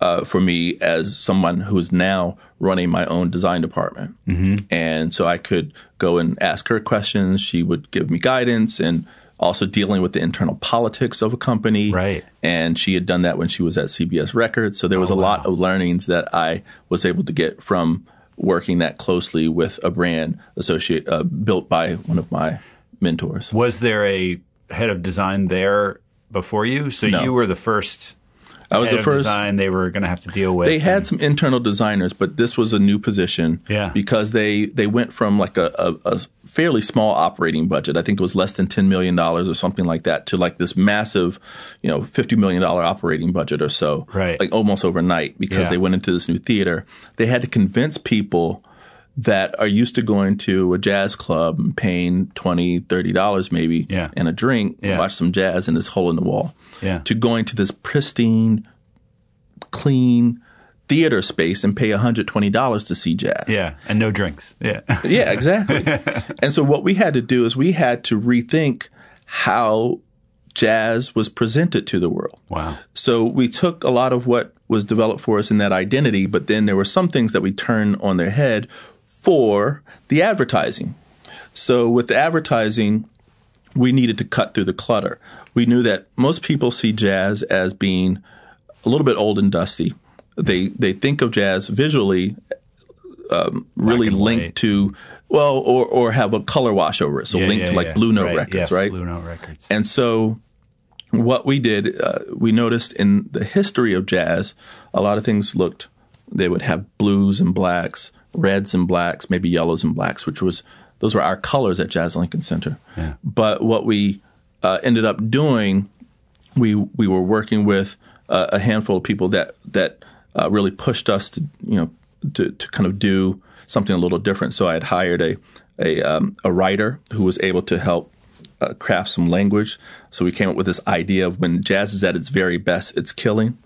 uh, for me as someone who is now running my own design department. Mm-hmm. And so I could go and ask her questions. She would give me guidance and also dealing with the internal politics of a company. Right. And she had done that when she was at CBS Records. So there Oh, was a lot of learnings that I was able to get from working that closely with a brand associate uh, built by one of my mentors. Was there a head of design there before you? So No. you were the first. I was the first. design they were going to have to deal with. They had some internal designers, but this was a new position. Yeah. Because they they went from like a, a, a fairly small operating budget. I think it was less than ten million dollars or something like that, to like this massive, you know, fifty million dollar operating budget or so. Right. Like almost overnight because Yeah. they went into this new theater. They had to convince people that are used to going to a jazz club and paying $20, $30 maybe Yeah. and a drink, Yeah. watch some jazz in this hole in the wall, Yeah. to going to this pristine, clean theater space and pay $120 to see jazz. yeah, and no drinks. Yeah. Yeah, exactly. and so what we had to do is we had to rethink how jazz was presented to the world. wow. So we took a lot of what was developed for us in that identity, but then there were some things that we turned on their head for the advertising. So with the advertising, we needed to cut through the clutter. We knew that most people see jazz as being a little bit old and dusty. They they think of jazz visually um, really linked white. to well, or or have a color wash over it. So Yeah, linked yeah, to like yeah. Blue Note Right, records, yes, right? Blue Note records. And so, what we did, uh, we noticed in the history of jazz, a lot of things looked, they would have blues and blacks, reds and blacks, maybe yellows and blacks, which was, those were our colors at Jazz Lincoln Center. Yeah. But what we uh, ended up doing, we, we were working with uh, a handful of people that, that uh, really pushed us to, you know, to, to kind of do something a little different. So I had hired a, a, um, a writer who was able to help uh, craft some language. So we came up with this idea of when jazz is at its very best, it's killing,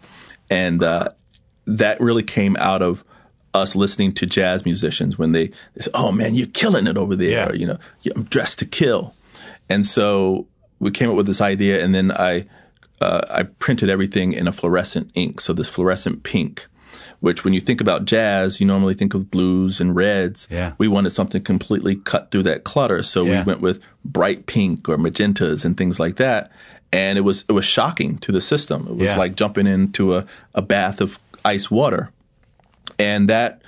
and uh, that really came out of us listening to jazz musicians when they, they say, "Oh man, you're killing it over there," Yeah. or, you know, "I'm dressed to kill," and so we came up with this idea, and then I uh, I printed everything in a fluorescent ink, so this fluorescent pink. which when you think about jazz, you normally think of blues and reds. Yeah. We wanted something completely cut through that clutter. So Yeah. we went with bright pink or magentas and things like that. And it was, it was shocking to the system. It was Yeah. like jumping into a, a bath of ice water. And that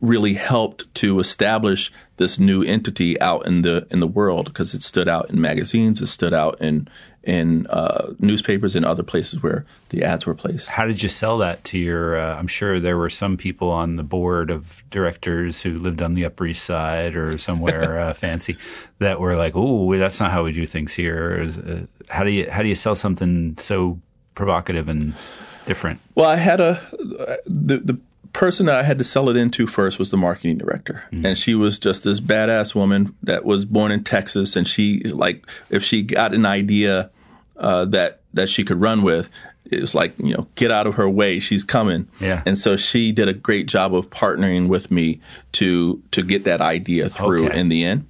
really helped to establish this new entity out in the in the world because it stood out in magazines, it stood out in in uh, newspapers and other places where the ads were placed. How did you sell that to your? Uh, I'm sure there were some people on the board of directors who lived on the Upper East Side or somewhere uh, fancy that were like, "Oh, that's not how we do things here." Is, uh, how do you how do you sell something so provocative and different? Well, I had a the the person that I had to sell it into first was the marketing director, and she was just this badass woman that was born in Texas, and she like if she got an idea uh, that that she could run with. It was like, you know, get out of her way. She's coming. Yeah. And so she did a great job of partnering with me to to get that idea through Okay. in the end.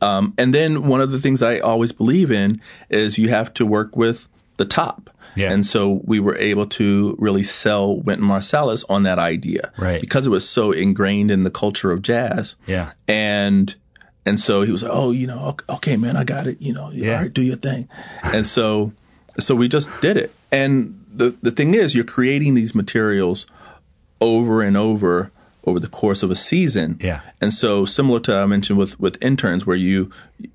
Um, and then one of the things I always believe in is you have to work with the top. Yeah. And so we were able to really sell Wynton Marsalis on that idea. Right. Because it was so ingrained in the culture of jazz. Yeah. And and so he was like, "Oh, you know, ok- okay, man, I got it. You know, Yeah. all right, do your thing." And so so we just did it. And the the thing is, you're creating these materials over and over over the course of a season. Yeah. And so similar to I mentioned with with interns where you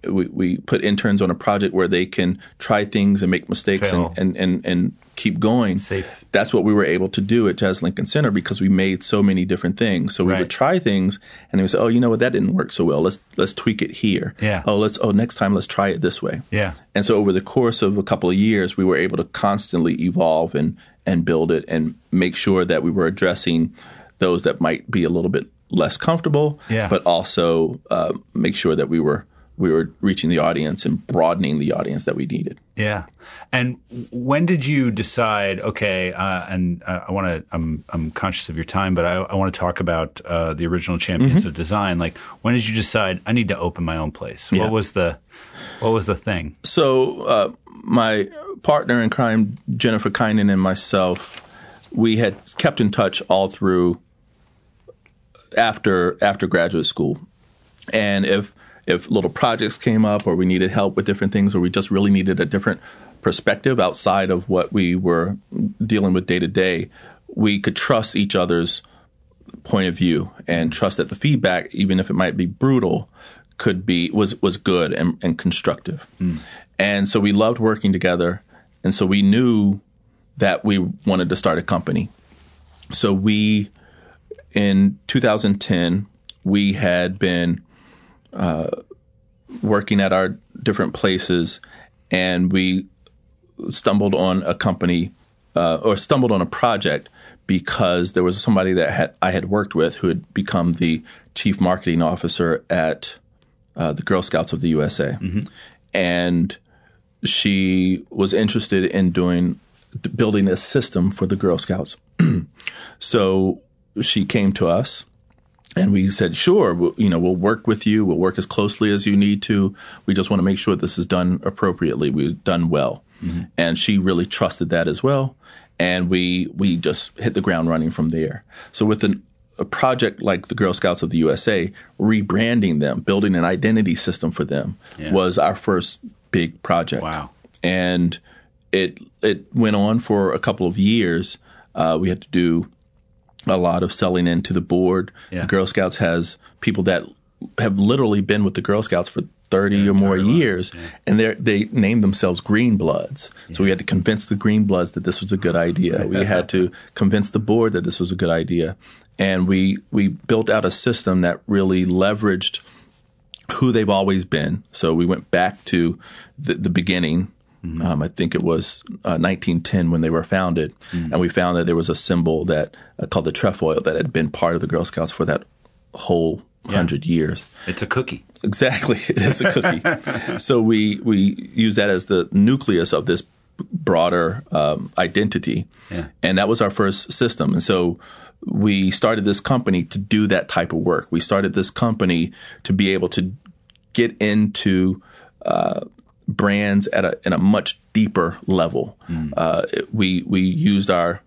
we, we put interns on a project where they can try things and make mistakes and, and, and, and keep going. Safe. That's what we were able to do at Jazz Lincoln Center because we made so many different things. So we Right. would try things and they would say, Oh, you know what, that didn't work so well. Let's let's tweak it here. Yeah. Oh, let's oh next time let's try it this way. Yeah. And so over the course of a couple of years, we were able to constantly evolve and and build it and make sure that we were addressing those that might be a little bit less comfortable, Yeah. but also uh, make sure that we were we were reaching the audience and broadening the audience that we needed. Yeah. And when did you decide? Okay, uh, and uh, I want to. I'm I'm conscious of your time, but I, I want to talk about uh, the original champions Mm-hmm. of design. Like, when did you decide I need to open my own place? Yeah. What was the What was the thing? So uh, my partner in crime, Jennifer Kinon, and myself, we had kept in touch all through after after graduate school, and if if little projects came up or we needed help with different things or we just really needed a different perspective outside of what we were dealing with day to day, we could trust each other's point of view and trust that the feedback, even if it might be brutal, could be was was good and, and constructive. Hmm. And so we loved working together, and so we knew that we wanted to start a company. So we, in 2010, we had been uh, working at our different places, and we stumbled on a company uh, or stumbled on a project because there was somebody that had I had worked with who had become the chief marketing officer at uh, the Girl Scouts of the USA, and she was interested in doing building a system for the Girl Scouts. so she came to us and we said, sure, we'll, you know, we'll work with you. We'll work as closely as you need to. We just want to make sure this is done appropriately. We've done well. And she really trusted that as well. And we, we just hit the ground running from there. So with an, a project like the Girl Scouts of the USA, rebranding them, building an identity system for them Yeah. was our first big project Wow. and it it went on for a couple of years. Uh, we had to do a lot of selling into the board. Yeah. The Girl Scouts has people that have literally been with the Girl Scouts for thirty or more years, and they they named themselves Green Bloods. So we had to convince the Green Bloods that this was a good idea. we had to convince the board that this was a good idea, and we we built out a system that really leveraged who they've always been. So we went back to the, the beginning. Um, I think it was uh, 1910 when they were founded, and we found that there was a symbol that uh, called the trefoil that had been part of the Girl Scouts for that whole hundred years. It's a cookie. Exactly, it is a cookie. so we we use that as the nucleus of this broader um, identity, Yeah. and that was our first system. And so we started this company to do that type of work. We started this company to be able to get into uh, brands at a in a much deeper level. Uh, we we used our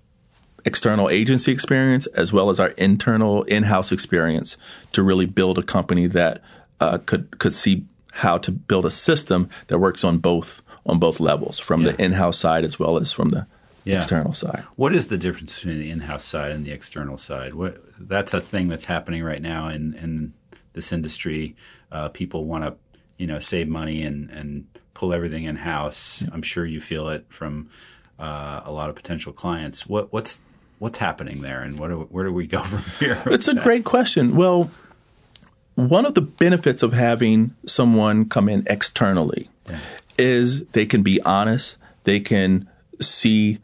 external agency experience as well as our internal in-house experience to really build a company that uh, could could see how to build a system that works on both on both levels, from Yeah. the in-house side as well as from the Yeah. external side. What is the difference between the in-house side and the external side? What that's a thing that's happening right now in in this industry. Uh, people want to, you know, save money and and pull everything in house. I'm sure you feel it from uh, a lot of potential clients. What what's what's happening there, and what do, where do we go from here? It's a great question. Well, one of the benefits of having someone come in externally Yeah. is they can be honest. They can see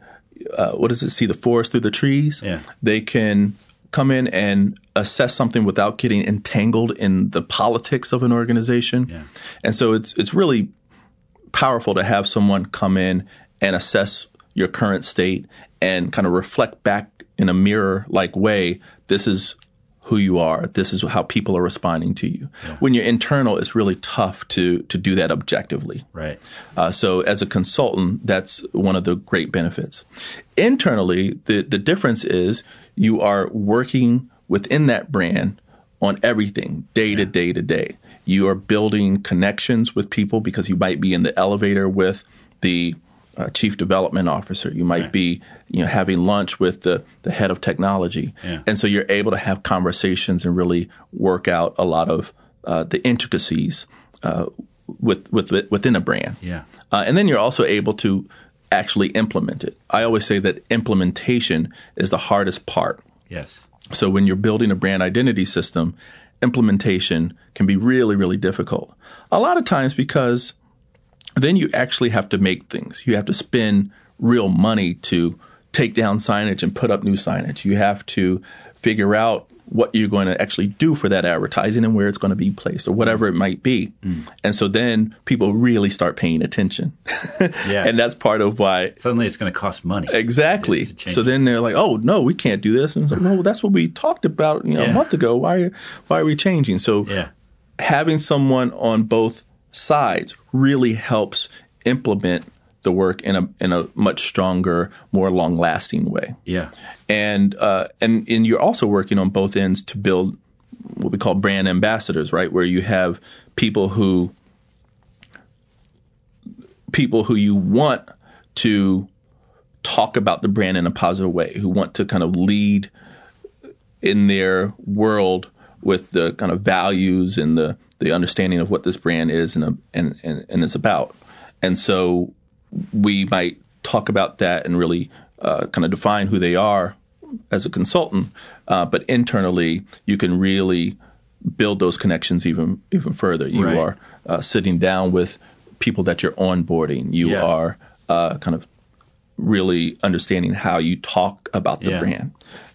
uh, what does it? See the forest through the trees. Yeah. They can come in and assess something without getting entangled in the politics of an organization. Yeah. And so it's it's really powerful to have someone come in and assess your current state and kind of reflect back in a mirror like way. This is who you are. This is how people are responding to you. When you're internal, it's really tough to to do that objectively. right. Uh, so as a consultant, that's one of the great benefits. Internally, the, the difference is you are working within that brand on everything day to day to day. You are building connections with people because you might be in the elevator with the uh, chief development officer. You might Right. be, you know, having lunch with the, the head of technology. Yeah. And so you're able to have conversations and really work out a lot of uh, the intricacies uh, with, with within a brand. Yeah. Uh, and then you're also able to actually implement it. I always say that implementation is the hardest part. Yes. So when you're building a brand identity system, implementation can be really, really difficult. A lot of times because then you actually have to make things. You have to spend real money to take down signage and put up new signage. You have to figure out what you're going to actually do for that advertising and where it's going to be placed or whatever it might be. Mm. And so then people really start paying attention. Yeah. and that's part of why Suddenly, it's going to cost money. Exactly. So then they're like, "Oh no, we can't do this." And it's like, "No, that's what we talked about, you know, Yeah. a month ago. Why, are, why are we changing?" So Yeah. having someone on both sides really helps implement the work in a in a much stronger, more long lasting way. Yeah. And uh, and and you're also working on both ends to build what we call brand ambassadors, right? Where you have people who people who you want to talk about the brand in a positive way, who want to kind of lead in their world with the kind of values and the the understanding of what this brand is and and and, and is about. And so we might talk about that and really uh, kind of define who they are as a consultant, uh, but internally you can really build those connections even even further. You Right. are uh, sitting down with people that you're onboarding. You Yeah. are uh, kind of really understanding how you talk about the Yeah. brand,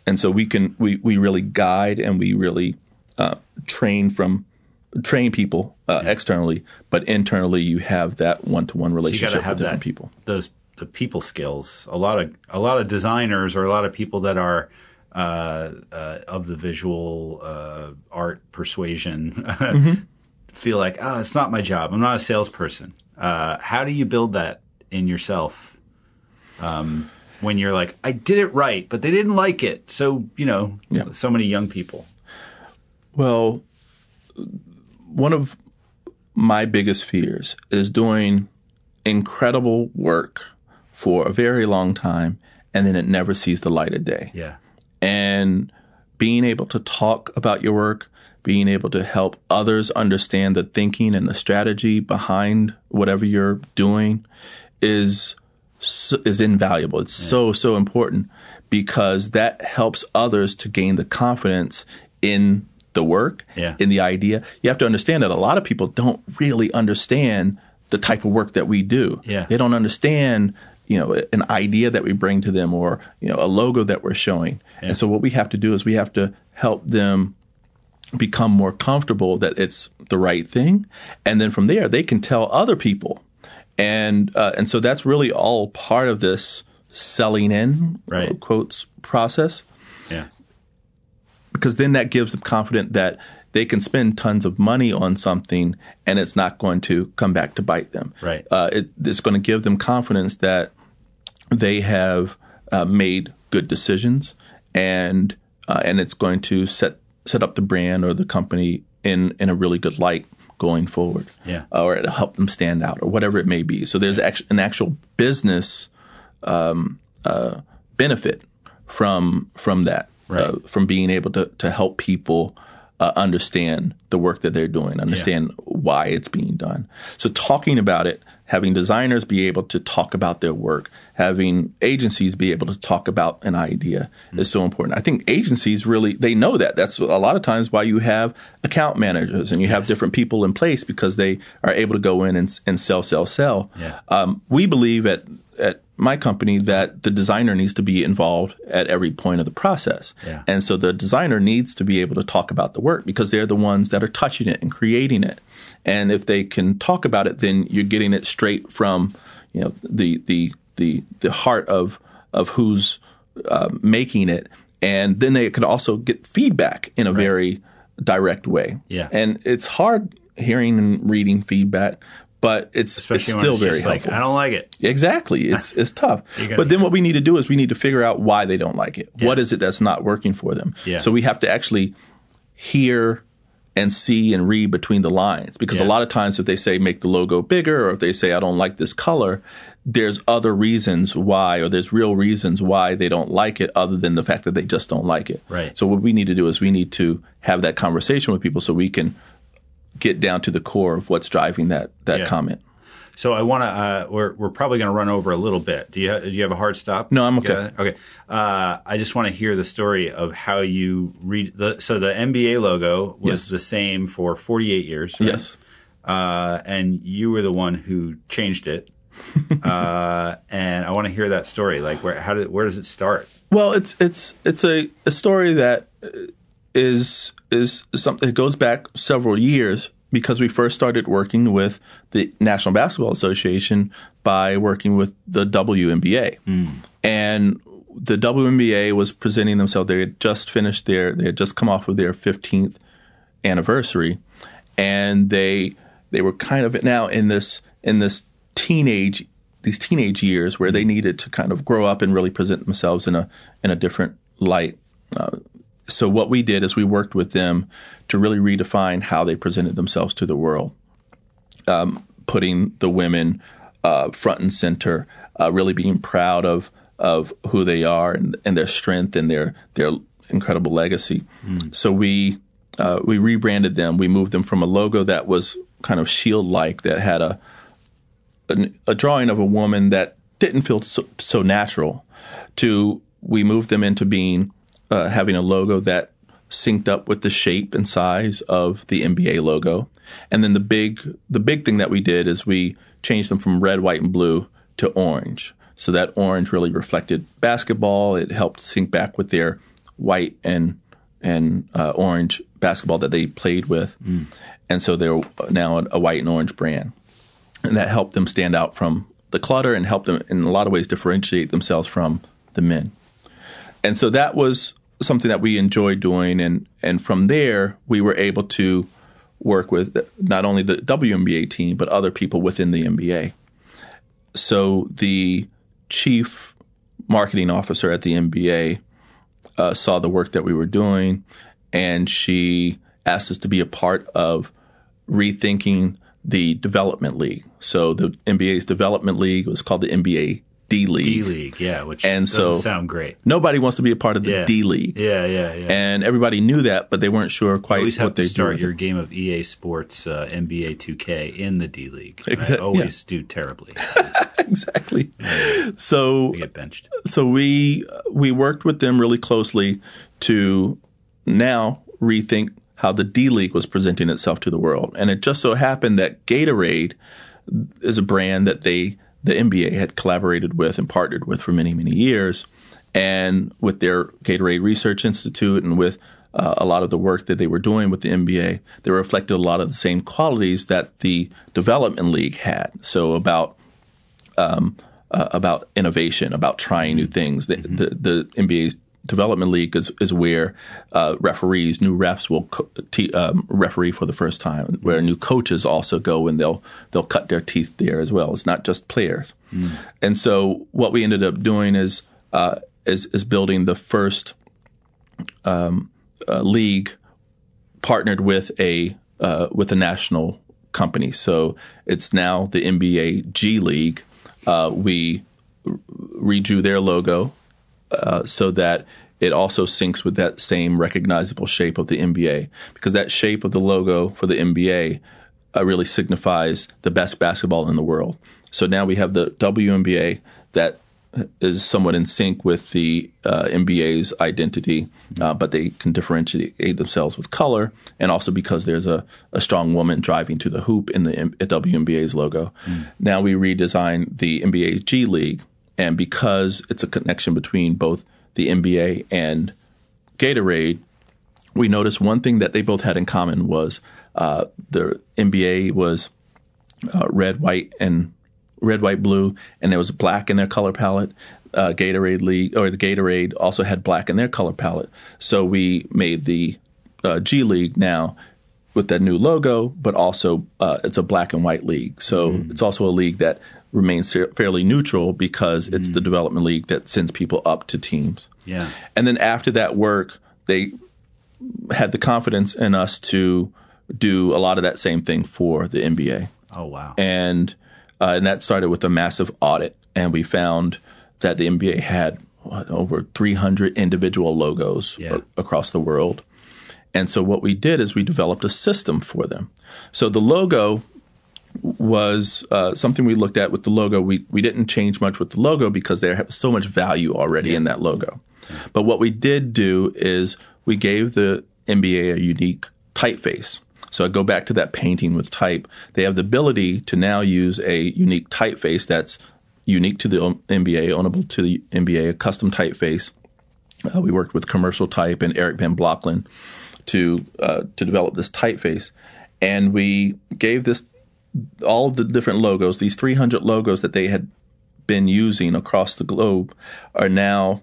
and so we can we we really guide and we really uh, train from train people uh, externally, but internally you have that one to one relationship to with different that people. those the people skills. A lot of a lot of designers or a lot of people that are uh, uh, of the visual uh, art persuasion feel like, oh, it's not my job. I'm not a salesperson. Uh, how do you build that in yourself? Um, when you're like, I did it right, but they didn't like it. So you know, Yeah. so many young people. Well, one of my biggest fears is doing incredible work for a very long time and then it never sees the light of day. Yeah, And being able to talk about your work, being able to help others understand the thinking and the strategy behind whatever you're doing is is invaluable. It's so so important because that helps others to gain the confidence in the work, Yeah. in the idea. You have to understand that a lot of people don't really understand the type of work that we do. Yeah. They don't understand, you know, an idea that we bring to them or, you know, a logo that we're showing. And so what we have to do is we have to help them become more comfortable that it's the right thing. And then from there, they can tell other people. And, uh, and so that's really all part of this selling in Right. quotes process yeah, because then that gives them confidence that they can spend tons of money on something and it's not going to come back to bite them. Right. Uh, it, it's going to give them confidence that they have uh, made good decisions, and uh, and it's going to set set up the brand or the company in in a really good light going forward, Yeah. or to help them stand out, or whatever it may be. So there's act- an actual business um, uh, benefit from from that, uh, from being able to to help people uh, understand the work that they're doing, understand why it's being done. So talking about it, having designers be able to talk about their work, having agencies be able to talk about an idea is so important. I think agencies really they know that. That's a lot of times why you have account managers and you have different people in place because they are able to go in and, and sell, sell, sell. Yeah. Um, we believe at at my company that the designer needs to be involved at every point of the process. Yeah. And so the designer needs to be able to talk about the work because they're the ones that are touching it and creating it. And if they can talk about it, then you're getting it straight from, you know, the the the the heart of of who's uh, making it, and then they could also get feedback in a very direct way. Yeah. And it's hard hearing and reading feedback, but it's Especially it's when still it's very just like, helpful. I don't like it. Exactly. It's it's tough. But then what we need to do is we need to figure out why they don't like it. What is it that's not working for them? Yeah. So we have to actually hear and see and read between the lines because a lot of times if they say make the logo bigger or if they say I don't like this color, there's other reasons why or there's real reasons why they don't like it other than the fact that they just don't like it. Right. So what we need to do is we need to have that conversation with people so we can get down to the core of what's driving that that Yeah. comment. So I want to. Uh, we're we're probably going to run over a little bit. Do you ha- do you have a hard stop? No, I'm okay. Okay. Uh, I just want to hear the story of how you read the. So the NBA logo was Yes. the same for 48 years. right? Yes. Uh, and you were the one who changed it. uh, and I want to hear that story. Like where how did where does it start? Well, it's it's it's a, a story that is is something that goes back several years because we first started working with the National Basketball Association by working with the WNBA, and the WNBA was presenting themselves. They had just finished their they had just come off of their 15th anniversary, and they they were kind of now in this in this teenage these teenage years where they needed to kind of grow up and really present themselves in a in a different light. Uh, so what we did is we worked with them to really redefine how they presented themselves to the world, um, putting the women uh, front and center, uh, really being proud of of who they are and, and their strength and their their incredible legacy. So we uh, we rebranded them. We moved them from a logo that was kind of shield like that had a, a a drawing of a woman that didn't feel so, so natural to we moved them into being uh, having a logo that synced up with the shape and size of the NBA logo. And then the big the big thing that we did is we changed them from red, white, and blue to orange. So that orange really reflected basketball. It helped sync back with their white and and uh, orange basketball that they played with. And so they're now a, a white and orange brand. And that helped them stand out from the clutter and helped them in a lot of ways differentiate themselves from the men. And so that was something that we enjoyed doing. And, and from there, we were able to work with not only the WNBA team, but other people within the NBA. So the chief marketing officer at the NBA uh, saw the work that we were doing, and she asked us to be a part of rethinking the development league. So the NBA's development league was called the NBA D League. D League, yeah, which And doesn't so- sound great. Nobody wants to be a part of the Yeah. D League. Yeah, yeah, yeah. And everybody knew that, but they weren't sure quite always have what they to do start your game of EA Sports uh, NBA 2K in the D League. And Exact- I always do terribly. exactly. So I get benched. so we we worked with them really closely to now rethink how the D League was presenting itself to the world. And it just so happened that Gatorade is a brand that they the NBA had collaborated with and partnered with for many many years, and with their Gatorade Research Institute and with uh, a lot of the work that they were doing with the NBA, they reflected a lot of the same qualities that the Development League had. So about uh, about innovation, about trying new things. The, the, the NBA's development league is, is where uh, referees, new refs will co- te- um, referee for the first time. Where new coaches also go and they'll they'll cut their teeth there as well. It's not just players. And so what we ended up doing is uh, is is building the first um, uh, league partnered with a uh, with a national company. So it's now the NBA G League. Uh, we redrew their logo uh, so that it also syncs with that same recognizable shape of the NBA because that shape of the logo for the NBA uh, really signifies the best basketball in the world. So now we have the WNBA that is somewhat in sync with the uh, NBA's identity, uh, but they can differentiate themselves with color, and also because there's a, a strong woman driving to the hoop in the M- WNBA's logo. Mm. Now we redesign the NBA's G League, and because it's a connection between both the NBA and Gatorade, we noticed one thing that they both had in common was uh, the NBA was uh, red, white, and red, white, blue, and there was black in their color palette. Uh, Gatorade League or the Gatorade also had black in their color palette. So we made the uh, G League now with that new logo, but also uh, it's a black and white league. So mm. it's also a league that remains fairly neutral because it's the mm. development league that sends people up to teams. Yeah. And then after that work, they had the confidence in us to do a lot of that same thing for the NBA. Oh wow! And uh, and that started with a massive audit, and we found that the NBA had what, over 300 individual logos yeah. a- across the world. And so what we did is we developed a system for them. So the logo was uh, something we looked at with the logo. We we didn't change much with the logo because there have so much value already yeah. in that logo. But what we did do is we gave the NBA a unique typeface. So I go back to that painting with type. They have the ability to now use a unique typeface that's unique to the NBA, ownable to the NBA, a custom typeface. Uh, we worked with Commercial Type and Erik Van Blokland to uh, to develop this typeface, and we gave this all of the different logos. These 300 logos that they had been using across the globe are now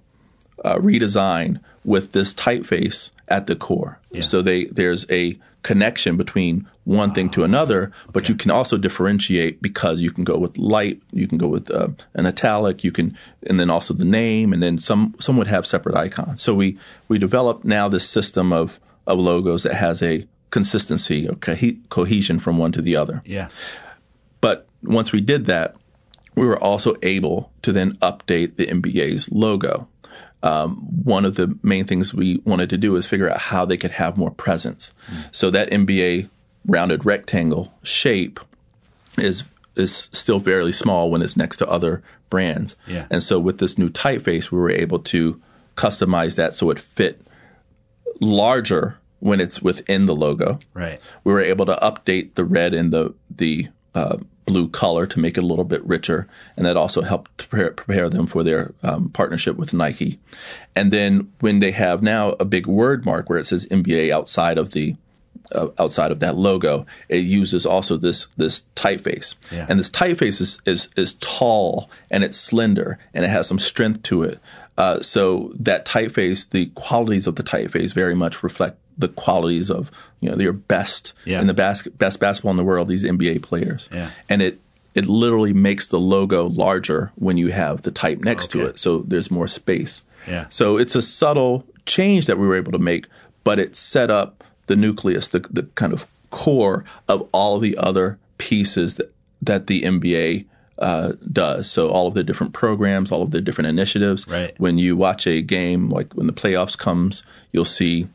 uh, redesigned with this typeface at the core. Yeah. So they there's a connection between one thing to another, but okay. you can also differentiate because you can go with light, you can go with uh, an italic, you can, and then also the name, and then some some would have separate icons. So we we developed now this system of of logos that has a consistency or co- cohesion from one to the other. Yeah. But once we did that, we were also able to then update the NBA's logo um, one of the main things we wanted to do is figure out how they could have more presence. Mm. So that NBA rounded rectangle shape is is still fairly small when it's next to other brands. Yeah. And so with this new typeface, we were able to customize that so it fit larger when it's within the logo. Right. We were able to update the red and the the uh, blue color to make it a little bit richer, and that also helped prepare, prepare them for their um, partnership with Nike. And then when they have now a big word mark where it says NBA outside of the uh, outside of that logo, it uses also this this typeface, yeah. and this typeface is, is is tall and it's slender and it has some strength to it. Uh, so that typeface, the qualities of the typeface very much reflect the qualities of you know your best yeah. in the bas- best basketball in the world. These NBA players, yeah. and it it literally makes the logo larger when you have the type next okay. to it, so there's more space. Yeah. So it's a subtle change that we were able to make, but it set up the nucleus, the the kind of core of all of the other pieces that that the NBA uh, does. So all of the different programs, all of the different initiatives. Right. When you watch a game, like when the playoffs comes, you'll see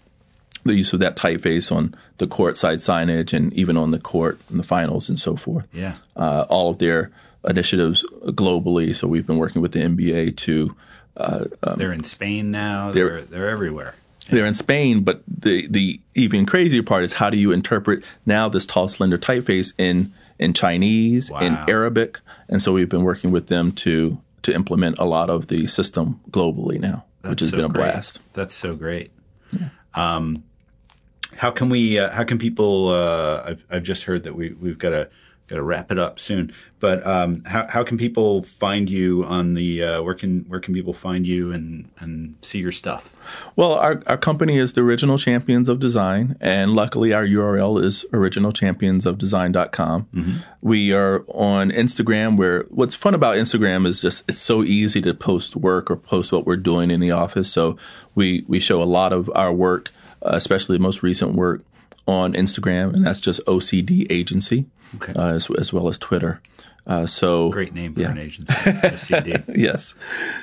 the use of that typeface on the court side signage and even on the court in the finals and so forth. Yeah. Uh, all of their initiatives globally. So we've been working with the NBA to. Uh, um, they're in Spain now. They're they're, they're everywhere. They're in Spain, but the the even crazier part is how do you interpret now this tall, slender typeface in in Chinese, wow. in Arabic, and so we've been working with them to to implement a lot of the system globally now, That's which has so been a great. blast. That's so great. Yeah. Um, how can we? Uh, how can people? Uh, I've, I've just heard that we we've got a got to wrap it up soon. But um, how how can people find you on the uh, where can where can people find you and and see your stuff? Well, our our company is the Original Champions of Design, and luckily our URL is originalchampionsofdesign.com. Mm-hmm. We are on Instagram. Where what's fun about Instagram is just it's so easy to post work or post what we're doing in the office. So we we show a lot of our work, uh, especially the most recent work on Instagram, and that's just OCD Agency, okay. uh, as, as, well as Twitter. Uh, so great name for yeah. an agency, OCD. yes,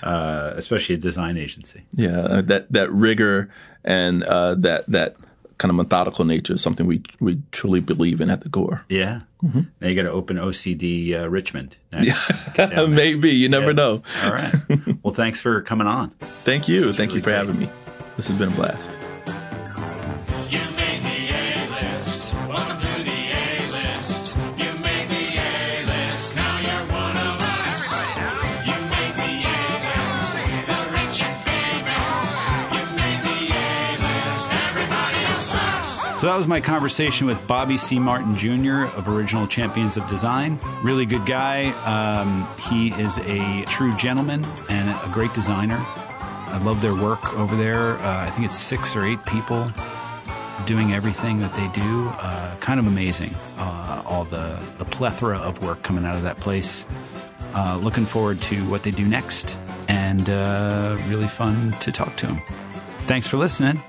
uh, especially a design agency. Yeah, uh, that that rigor and uh, that that kind of methodical nature is something we we truly believe in at the Gore. Yeah. Mm-hmm. Now you got to open OCD uh, Richmond. Yeah, maybe you never yeah. know. All right. Well, thanks for coming on. Thank you. Thank really you for great. having me. This has been a blast. So that was my conversation with Bobby C. Martin Jr. of Original Champions of Design. Really good guy. Um, he is a true gentleman and a great designer. I love their work over there. Uh, I think it's six or eight people doing everything that they do. Uh, kind of amazing. Uh, all the, the plethora of work coming out of that place. Uh, looking forward to what they do next and uh, really fun to talk to them. Thanks for listening.